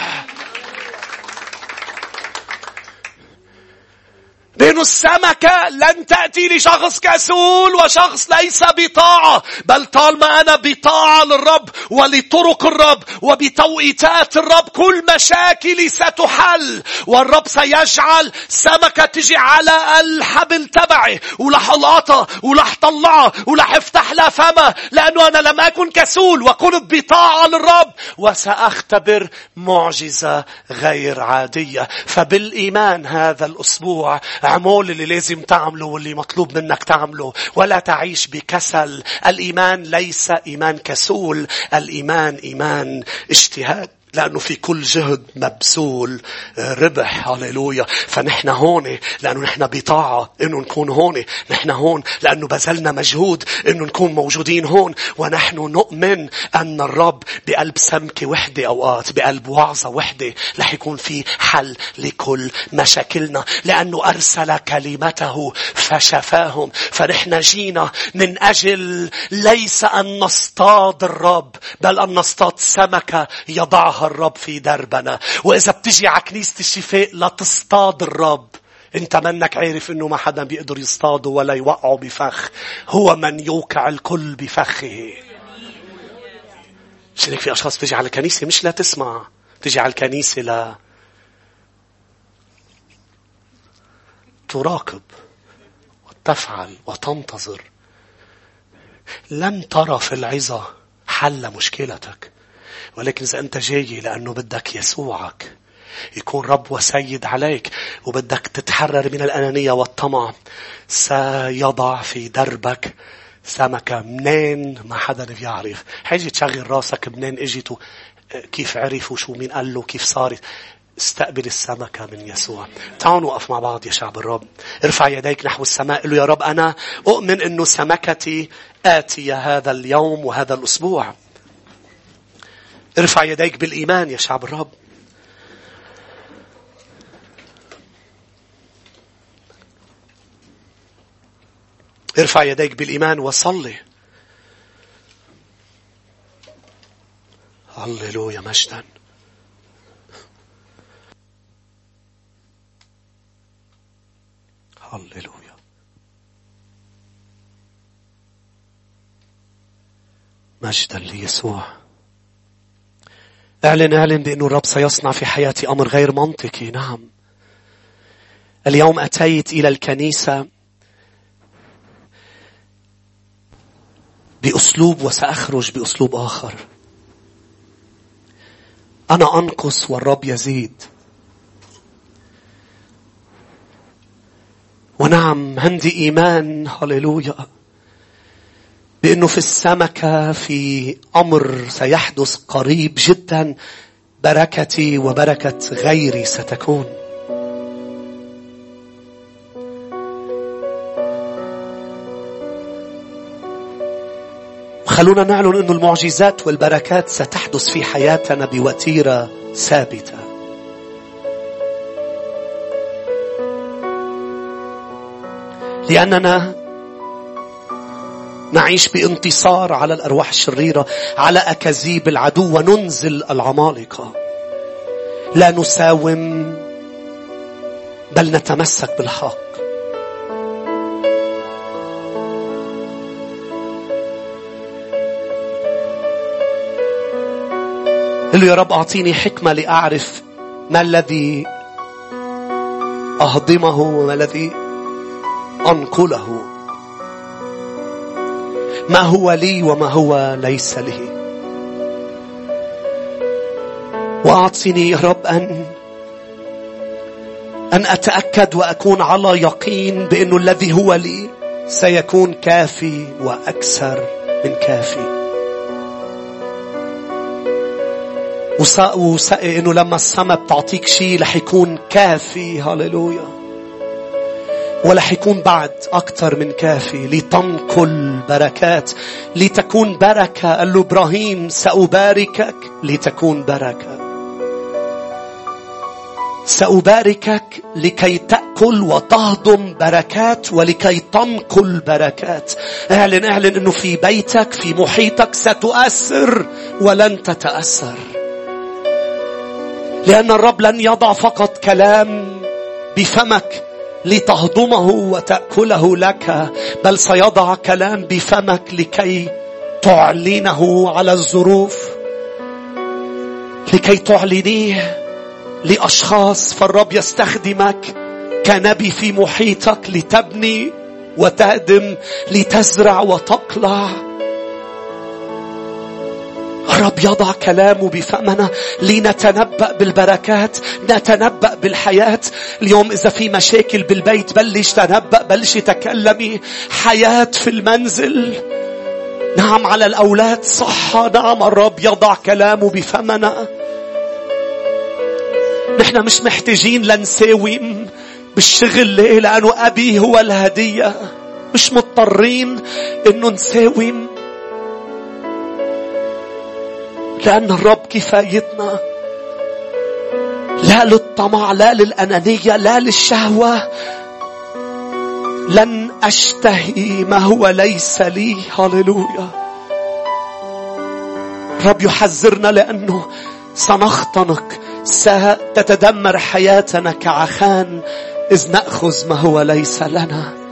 بين السمكة لن تأتي لشخص كسول وشخص ليس بطاعة بل طالما أنا بطاعة للرب ولطرق الرب وبتوقيتات الرب كل مشاكلي ستحل والرب سيجعل سمكة تجي على الحبل تبعي ولح القطة ولح طلعها ولح افتح لها فمها لأنه أنا لم أكن كسول وكنت بطاعة للرب وسأختبر معجزة غير عادية. فبالإيمان هذا الأسبوع اعمل اللي لازم تعمله واللي مطلوب منك تعمله. ولا تعيش بكسل. الإيمان ليس إيمان كسول. الإيمان إيمان اجتهاد. لأنه في كل جهد مبذول آه، ربح. هاليلويا فنحن هون لأنه نحن بطاعة إنه نكون هون. نحن هون لأنه بذلنا مجهود إنه نكون موجودين هون. ونحن نؤمن أن الرب بقلب سمكة وحدة أوقات بقلب وعظة وحدة رح يكون في حل لكل مشاكلنا. لأنه أرسل كلمته فشفاهم. فنحن جينا من أجل ليس أن نصطاد الرب بل أن نصطاد سمكة يضعها الرب في دربنا. وإذا بتجي على كنيسة الشفاء لا تصطاد الرب. أنت منك عارف إنه ما حدا بيقدر يصطاده ولا يوقعه بفخ. هو من يوقع الكل بفخه. هيك في أشخاص تجي على الكنيسة؟ مش لا تسمع. تجي على الكنيسة لا. تراقب وتفعل وتنتظر. لن ترى في العظة حل مشكلتك. ولكن إذا أنت جاي لأنه بدك يسوعك يكون رب وسيد عليك وبدك تتحرر من الأنانية والطمع سيضع في دربك سمكة منين ما حدا بيعرف حيجي تشغل راسك منين اجته كيف عرف وشو مين قال له كيف صارت استقبل السمكة من يسوع. تعالوا نوقف مع بعض يا شعب الرب. ارفع يديك نحو السماء قل له يا رب أنا أؤمن أنه سمكتي آتية هذا اليوم وهذا الأسبوع. ارفع يديك بالإيمان يا شعب الرب. ارفع يديك بالإيمان وصلي. هللويا مجدا. هللويا. مجدا ليسوع. اعلن اعلن بأن الرب سيصنع في حياتي أمر غير منطقي. نعم. اليوم أتيت إلى الكنيسة بأسلوب وسأخرج بأسلوب آخر. أنا أنقص والرب يزيد. ونعم عندي إيمان. هللويا. بأنه في السمكة في أمر سيحدث قريب جدا بركتي وبركة غيري ستكون. خلونا نعلن أن المعجزات والبركات ستحدث في حياتنا بوتيرة ثابتة. لأننا نعيش بانتصار على الأرواح الشريرة على أكاذيب العدو وننزل العمالقة. لا نساوم بل نتمسك بالحق. قل له يا رب أعطيني حكمة لأعرف ما الذي أهضمه وما الذي أنقله. ما هو لي وما هو ليس لي. وأعطني يا رب أن أن أتأكد وأكون على يقين بأنه الذي هو لي سيكون كافي وأكثر من كافي. وس... إنه لما السماء بتعطيك شيء رح يكون كافي. هاليلويا ورح يكون بعد أكثر من كافي لتنقل بركات لتكون بركة. قال له إبراهيم سأباركك لتكون بركة. سأباركك لكي تأكل وتهضم بركات ولكي تنقل بركات. اعلن اعلن إنه في بيتك في محيطك ستؤثر ولن تتأثر. لأن الرب لن يضع فقط كلام بفمك لتهضمه وتأكله لك بل سيضع كلام بفمك لكي تعلنه على الظروف لكي تعلنيه لأشخاص فالرب يستخدمك كنبي في محيطك لتبني وتهدم لتزرع وتقلع. الرب يضع كلامه بفمنا لنتنبأ بالبركات نتنبأ بالحياة. اليوم إذا في مشاكل بالبيت بلش تنبأ بلش تكلمي. حياة في المنزل. نعم على الأولاد. صحة نعم الرب يضع كلامه بفمنا نحن مش محتاجين لنساوم بالشغل ليه لأنه أبي هو الهدية. مش مضطرين إنه نساوم لأن الرب كفايتنا. لا للطمع لا للأنانية لا للشهوة. لن أشتهي ما هو ليس لي. هللويا. رب يحذرنا لأنه سنختنق ستتدمر حياتنا كعخان. إذ نأخذ ما هو ليس لنا.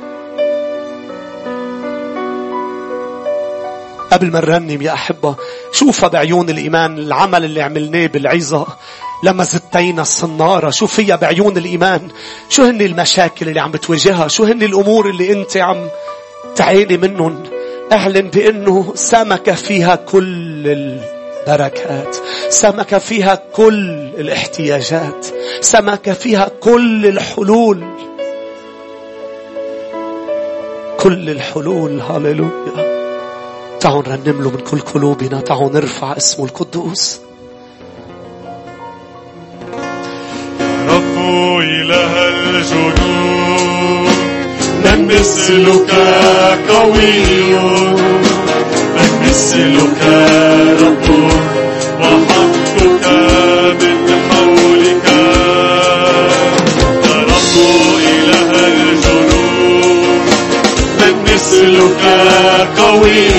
قبل ما نرنم يا أحبة شوفها بعيون الإيمان العمل اللي عملناه بالعظة. لما زتينا الصنارة شو فيها بعيون الإيمان. شو هن المشاكل اللي عم بتواجهها؟ شو هن الأمور اللي أنت عم تعاني منهم أعلن بأنه سمك فيها كل البركات سمك فيها كل الاحتياجات سمك فيها كل الحلول. كل الحلول هللويا. تعالوا نرنم له من كل قلوبنا. تعالوا نرفع اسمه القدوس. رب إله الجنود من مثلك قوي من مثلك رب وحقك من نمثلك قوي.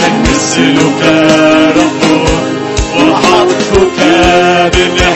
نمثلك رب وحقك بنعمة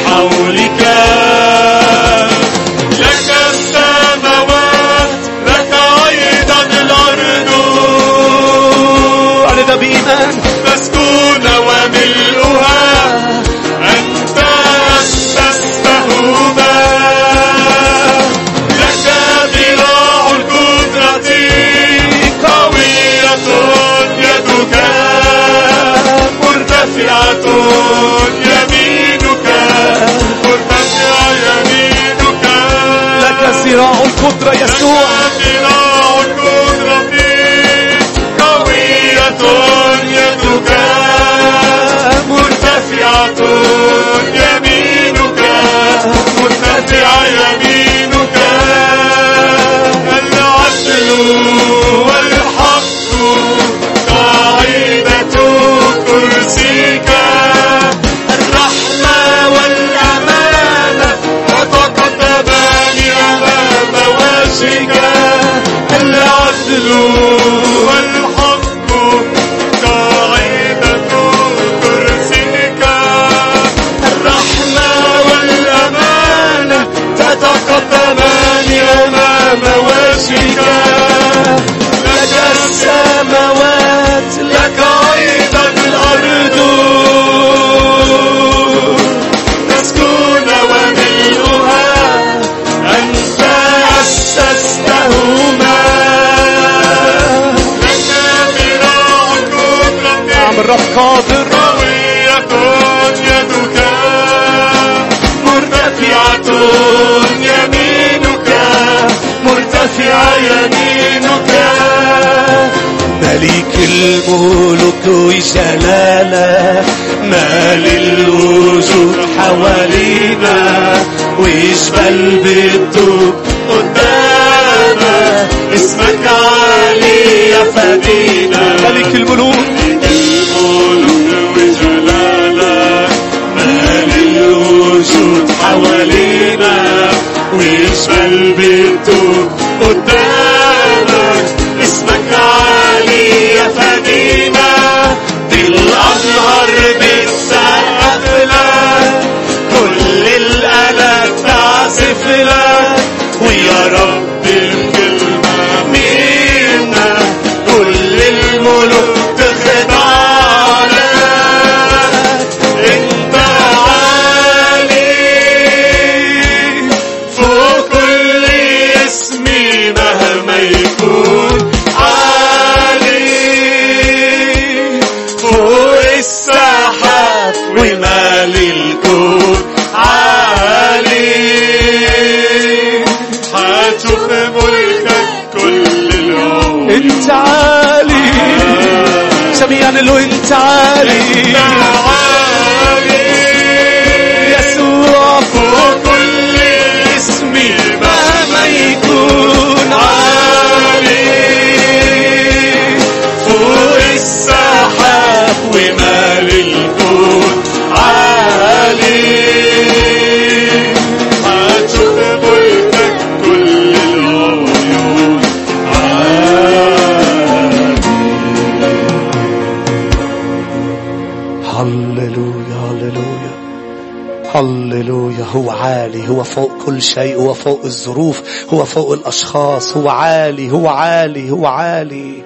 فوق كل شيء هو فوق الظروف هو فوق الأشخاص هو عالي هو عالي هو عالي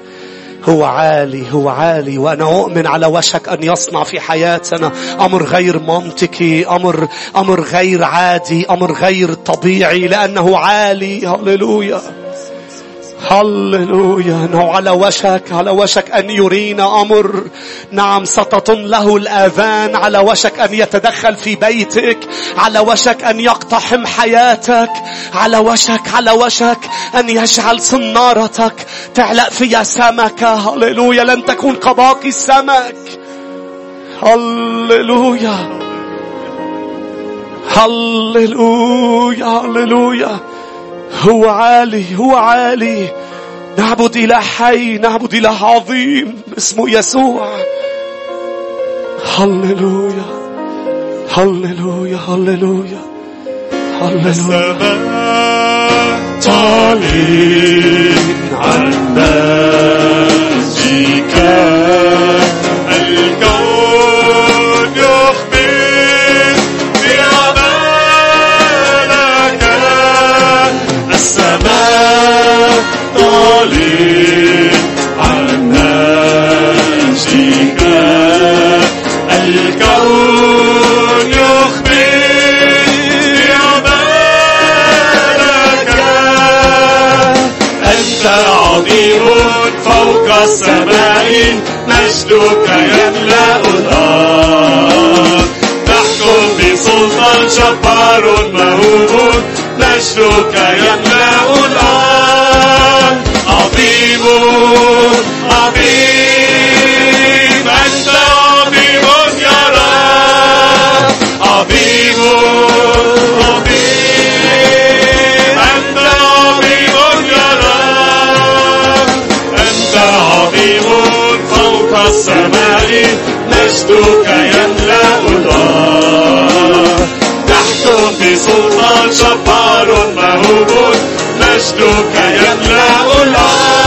هو عالي هو عالي. وأنا أؤمن على وشك أن يصنع في حياتنا أمر غير منطقي أمر أمر غير عادي أمر غير طبيعي لأنه عالي. هللويا. هللويا انه على وشك على وشك ان يرينا أمر نعم ستطن له الاذان على وشك ان يتدخل في بيتك على وشك ان يقتحم حياتك على وشك على وشك ان يجعل صنارتك تعلق فيها سمكه هللويا لن تكون كباقي السمك هللويا هللويا هللويا هو عالي هو عالي نعبد إله حي نعبد إله عظيم اسمه يسوع. هللويا هللويا هللويا هللويا. تعلن عن مجدك. السماء مجدك يملأ الأرض. تحكم بسلطان جبار مهوب. مجدك يملأ الأرض. عظيم عظيم. أنت عظيم يا رب. عظيم السماء مجدك يملأ الأرض تحكم بسلطان جبار مهوب مجدك يملأ الأرض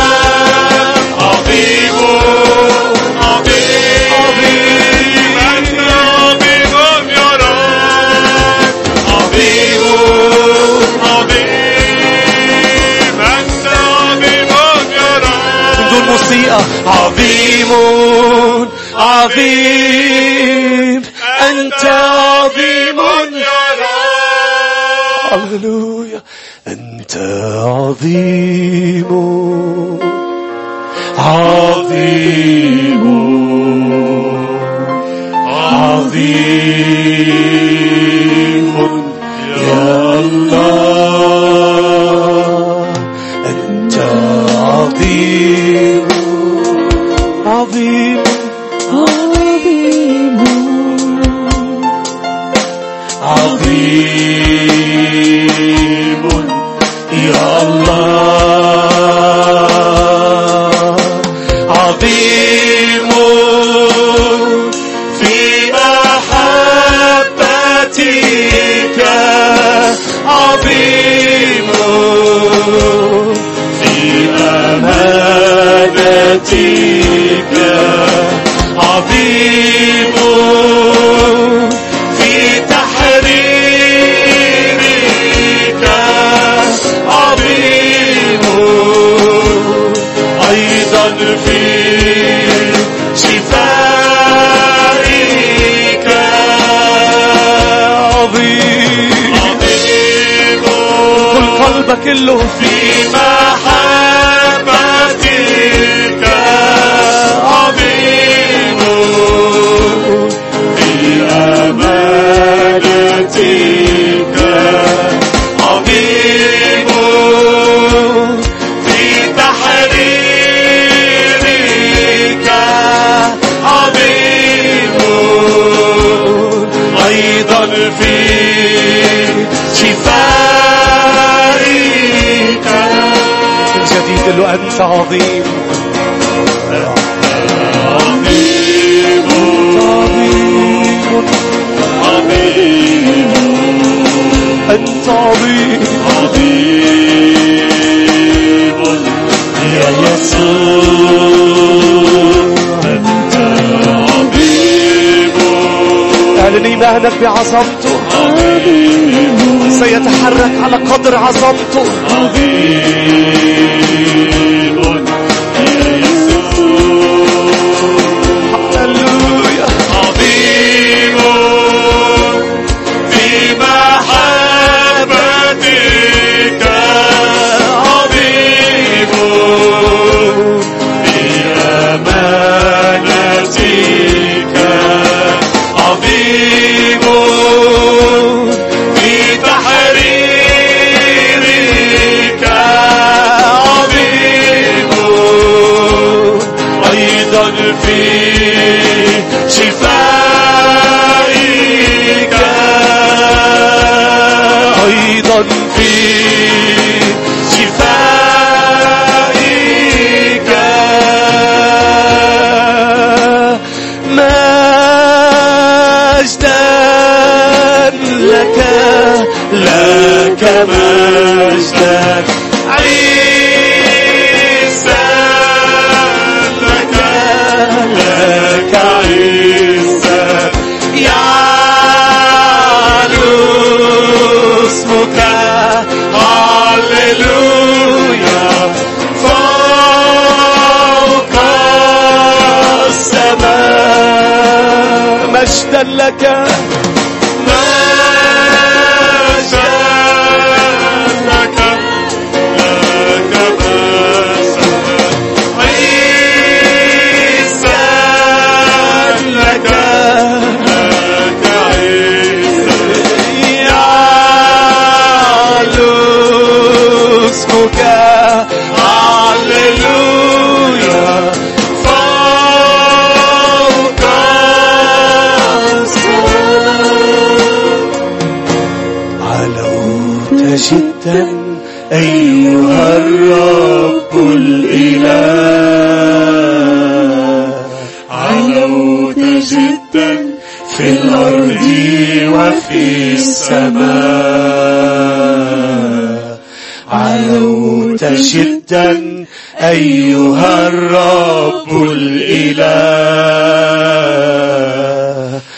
جدا أيها الرب الإله.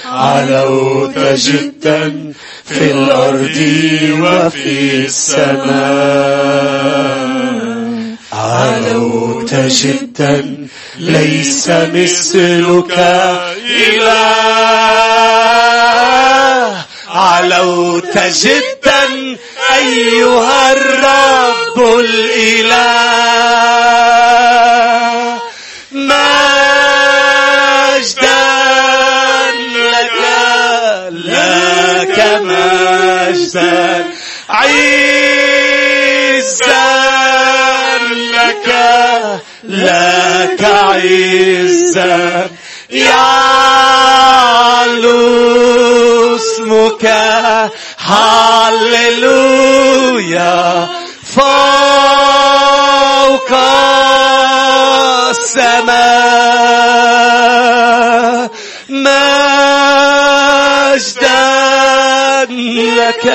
علوت جدا في الأرض وفي السماء. علوت جدا ليس مثلك إله. علوت جدا هللويا فوق السماء مجدا لك. لك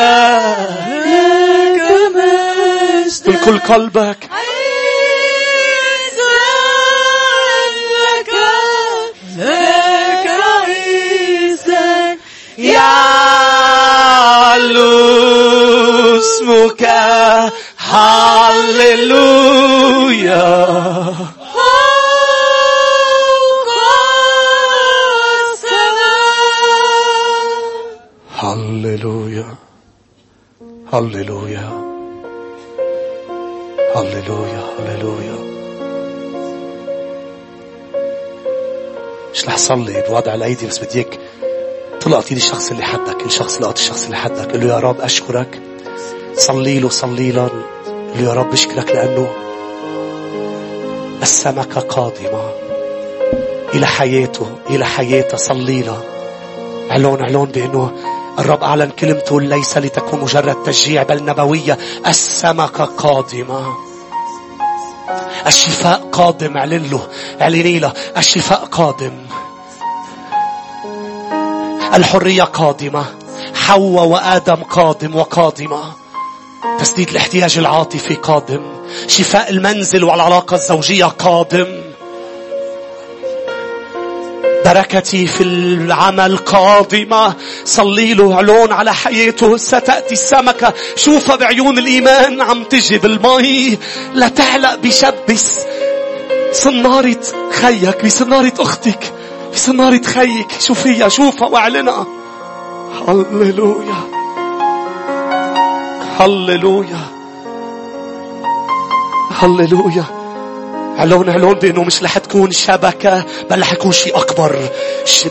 مجدا. من كل قلبك اسمك هللويا هللويا هللويا هللويا هللويا مش رح صلي بوضع الأيدي بس بدي إياك. تلقط ايد الشخص اللي حدك الشخص لقط الشخص اللي حدك. قل له يا رب أشكرك. صلي له صلي له. قل له يا رب أشكرك لأنه السمكة قادمة إلى حياته إلى حياته. صلي له. علون علون بأنه الرب أعلن كلمته ليس لتكون مجرد تشجيع بل نبوية. السمكة قادمة. الشفاء قادم. اعلن له اعلني له الشفاء قادم. الحرية قادمة. حواء وآدم قادم وقادمة. تسديد الاحتياج العاطفي قادم. شفاء المنزل والعلاقة الزوجية قادم. بركتي في العمل قادمة. صلي له علون على حياته. ستأتي السمكة شوفها بعيون الإيمان عم تجي بالمي لا تعلق بشبس. صنارة خيك بصنارة أختك. بصنارة خيك شوفيها شوفها واعلنها. هللويا. هللويا. هللويا. علون علون بانه مش رح تكون شبكة بل رح يكون شيء أكبر.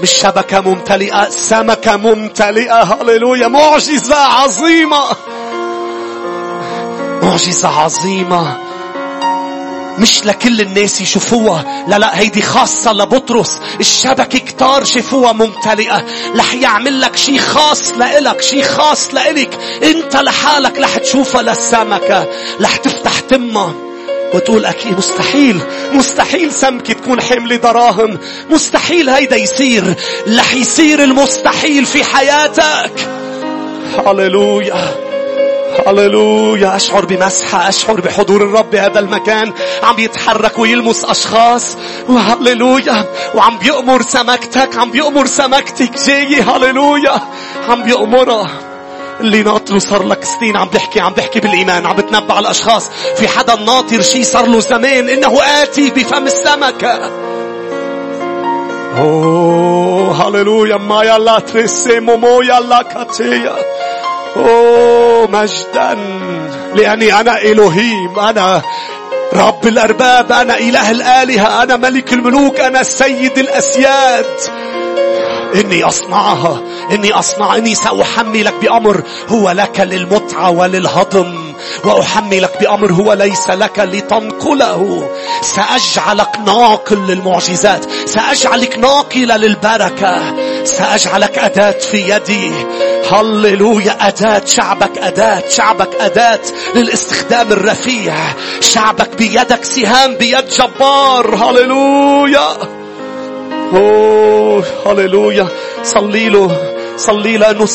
مش شبكة ممتلئة سمكة ممتلئة. هللويا. معجزة عظيمة. معجزة عظيمة. مش لكل الناس يشوفوها. لا لا هيدي خاصة لبطرس. الشبكة كتار شافوها ممتلئة. رح يعمل لك شي خاص لإلك شي خاص لإلك. انت لحالك رح تشوفها للسمكة. رح تفتح تمها وتقول أكيد مستحيل مستحيل سمكة تكون حاملة دراهم. مستحيل هيدا يصير. رح يصير المستحيل في حياتك. هللويا. هللويا. أشعر بمسحة أشعر بحضور الرب بهذا المكان. عم يتحرك ويلمس أشخاص. وهللويا. وعم بيأمر سمكتك عم بيأمر سمكتك جاي. هللويا. عم بيأمرها اللي ناطره صار لك سنين عم بحكي عم بحكي بالإيمان. عم بتنبع الأشخاص. في حدا ناطر شي صار له زمان إنه آتي بفم السمكة أوه هللويا. ما يلا ترسي مومو يلا كاتيا. أوه مجدا. لأني أنا إلهيم أنا رب الأرباب أنا إله الآلهة أنا ملك الملوك أنا سيد الأسياد. إني أصنعها إني أصنع إني سأحملك بأمر هو لك للمتعة وللهضم. وأحملك بأمر هو ليس لك لتنقله. سأجعلك ناقل للمعجزات سأجعلك ناقلة للبركة. سأجعلك أداة في يدي. هللويا أداة شعبك أداة شعبك أداة للاستخدام الرفيع. شعبك بيدك سهام بيد جبار. هللويا. أوه هللويا. صلي له. صلي لأنه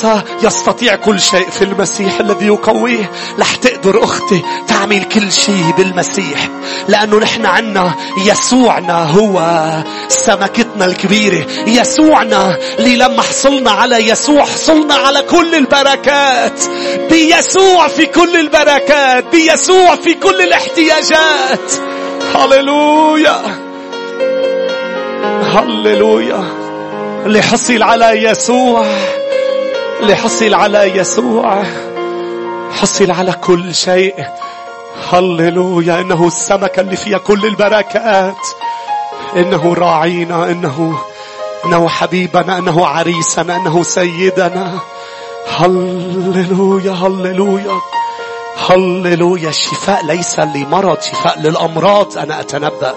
يستطيع كل شيء في المسيح الذي يقويه. رح تقدر أختي تعمل كل شيء بالمسيح لأنه نحن عنا يسوعنا هو سمكتنا الكبيرة. يسوعنا اللي لما حصلنا على يسوع حصلنا على كل البركات. بيسوع في كل البركات بيسوع في كل الاحتياجات. هللويا هللويا. اللي حصل على يسوع. اللي حصل على يسوع. حصل على كل شيء. هللويا. إنه السمكة اللي فيها كل البركات. إنه راعينا. إنه إنه حبيبنا. إنه عريسنا. إنه سيدنا. هللويا. هللويا. هللويا. الشفاء ليس لمرض. شفاء للأمراض. أنا أتنبأ.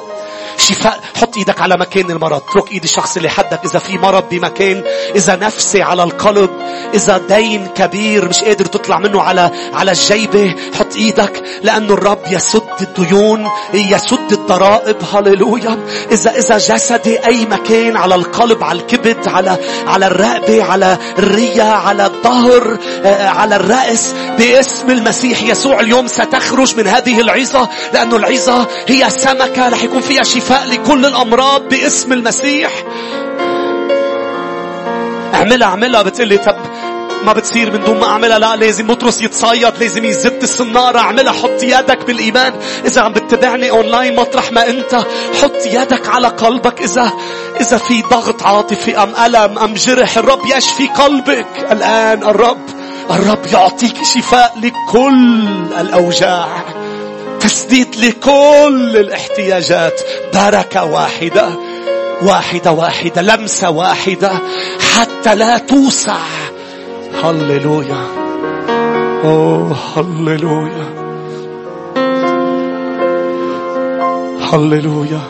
شفاء. حط إيدك على مكان المرض. اترك إيد الشخص اللي حدك. إذا في مرض بمكان. إذا نفسي على القلب. إذا دين كبير مش قادر تطلع منه على على الجيبة حط إيدك. لأنه الرب يسد الديون يسد الضرائب. هللويا. إذا إذا جسدي أي مكان على القلب على الكبد على على الرقبة على الرية على الظهر آه، على الرأس باسم المسيح يسوع اليوم ستخرج من هذه العظة. لأنه العظة هي سمكة رح يكون فيها شفاء. لكل الأمراض باسم المسيح. اعملها اعملها. بتقلي طب ما بتصير من دون ما اعملها. لا لازم بطرس يتصيد لازم يزت الصنارة. اعملها. حط يدك بالإيمان. إذا عم بتتابعني أونلاين مطرح ما أنت حط يدك على قلبك. إذا إذا في ضغط عاطفي أم ألم أم جرح الرب يشفي قلبك. الآن الرب الرب يعطيك شفاء لكل الأوجاع. تسديد لكل الاحتياجات. بركة واحدة واحدة واحدة لمسة واحدة حتى لا توسع. هللويا. أوه هللويا. هللويا.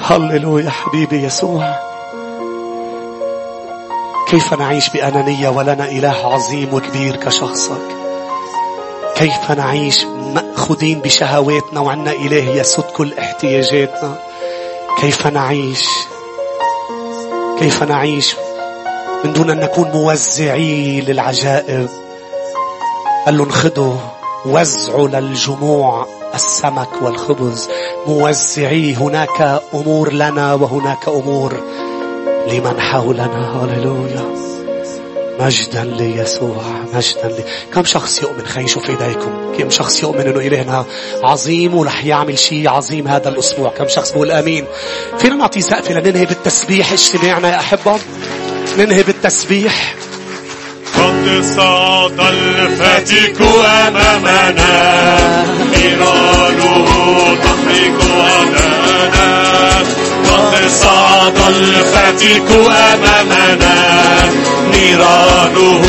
هللويا حبيبي يسوع. كيف نعيش بأنانية ولنا إله عظيم وكبير كشخصك؟ كيف نعيش مأخوذين بشهواتنا وعنا إله يسد كل احتياجاتنا؟ كيف نعيش؟ كيف نعيش من دون أن نكون موزعي للعجائب؟ قال لهم خذوا وزعوا للجموع السمك والخبز. موزعي هناك أمور لنا وهناك أمور لمن حولنا. هللويا. مجدا ليسوع مجدا لي كم شخص يؤمن؟ خلينا نشوف إيديكم. كم شخص يؤمن إنه الهنا عظيم ورح يعمل شيء عظيم هذا الأسبوع. كم شخص بقول آمين. فينا نعطي سقف لننهي بالتسبيح. اجتماعنا يا أحبة. ننهي بالتسبيح. قد صعد الفتك أمامنا نيرانه أدانا قد صعد الفتك أمامنا. نيرانه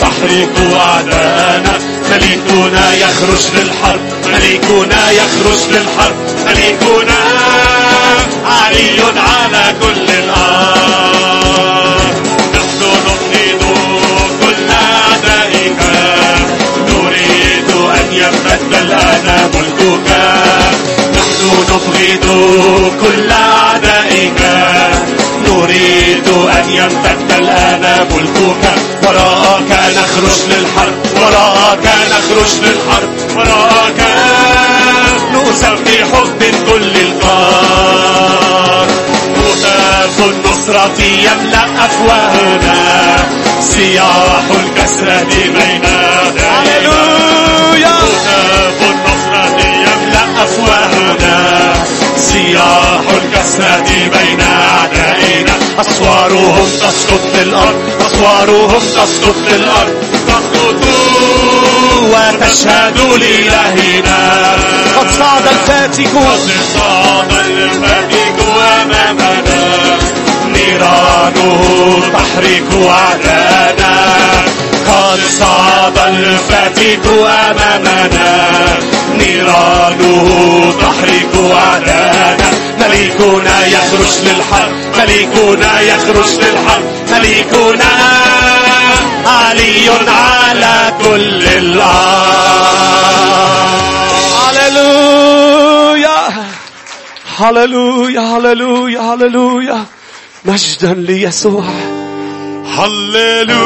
تحرق أعدانا ملكنا يخرج للحرب. ملكنا يخرج للحرب. ملكنا علي على كل الأرض. نحن نبغض كل أعدائك نريد أن يمتد الآن ملكك. نحن نبغض كل أعدائك نريد أن يمتد الآن ملكك وراءك نخرج للحرب. وراءك نخرج للحرب. وراءك نسبح من كل القار هتاف النصرة يملأ أفواهنا. سياح الكسرة بين هللويا! هتاف النصرة يملأ أفواهنا. سياح الكسرة بين أعدائنا. أسوارهم تسقط للأرض أسوارهم تسقط للأرض تسقط وتشهد لإلهنا. قد صعد الفاتك. قد صعد الفاتك أمامنا. نيرانه تحرق أعدانا. قد صعد الفاتك أمامنا. نيرانه تحرق أعدانا. ملكنا يخرج للحرب ملكنا يخرج للحرب. ملكنا علي على كل الأرض. هللويا. هللويا هللويا هللويا. مجدا ليسوع. هللويا.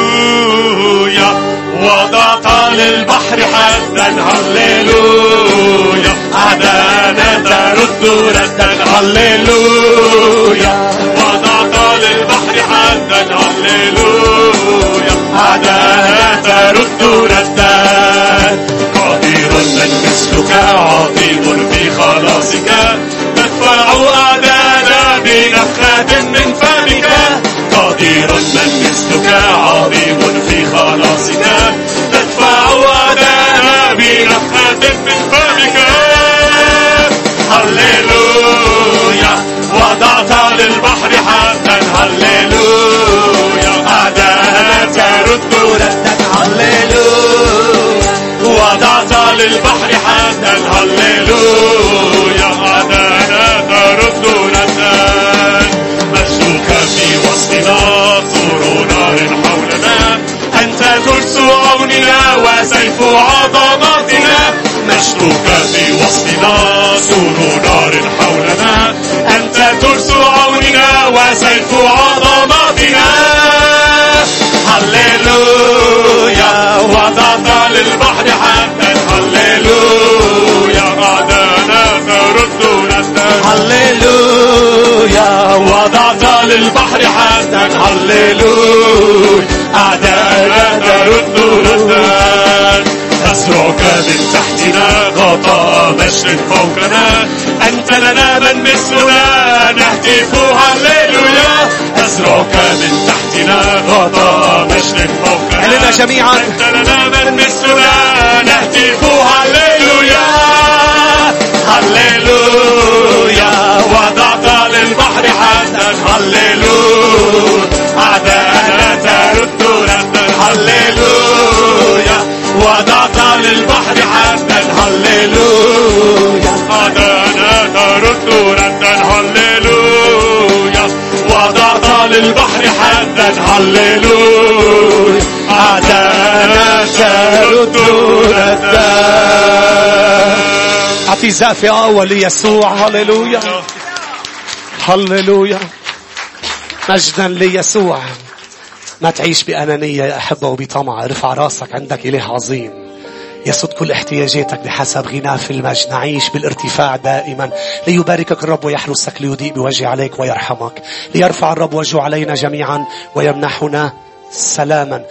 وضعت للبحر حدا. هللويا. أعدانا ترد ردا. هللويا. وضعت للبحر حدا. هللويا. أعدانا ترد ردا. قدير من مثلك عظيم في خلاصك. تدفع أعدانا بنفخة من فمك. قدير من مثلك عظيم في خلاصك تدفع أعدانا بنفخة من فمك هللويا وضعت للبحر حدا هللويا أعدانا ترد ردا هللويا وضعت للبحر حدا هللويا أعدانا وسيف عظمتنا مجدك في وسطنا طور نار حولنا. أنت ترس عوننا وسيف عظمتنا هللويا وضعت للبحر حدا هللويا أعدانا ترد هللويا وضعت للبحر حدا هللويا أعدانا ترد ردا أسرعك من تحتنا غطاء مجد فوقنا. أنت لنا من مثلنا نهتف هللويا. أسرعك من تحتنا غطاء مجد فوقنا. علينا جميعا. أنت لنا من مثلنا نهتف هللويا. هللويا. وضعت للبحر حدا هللويا. أعدانا ترد ردا هللويا. وضعت للبحر حدا هللويا أعدانا ترد ردا هللويا وضعت للبحر حدا هللويا أعدانا ترد ردا أعطي زقفة أول ليسوع هللويا. هللويا. مجدا ليسوع. ما تعيش بأنانية يا أحبة وبطمع. ارفع راسك عندك إله عظيم. يسد كل احتياجاتك بحسب غناه في المجد. نعيش بالارتفاع دائما. ليباركك الرب ويحرسك ليضيء بوجه عليك ويرحمك. ليرفع الرب وجهه علينا جميعا ويمنحنا سلاما.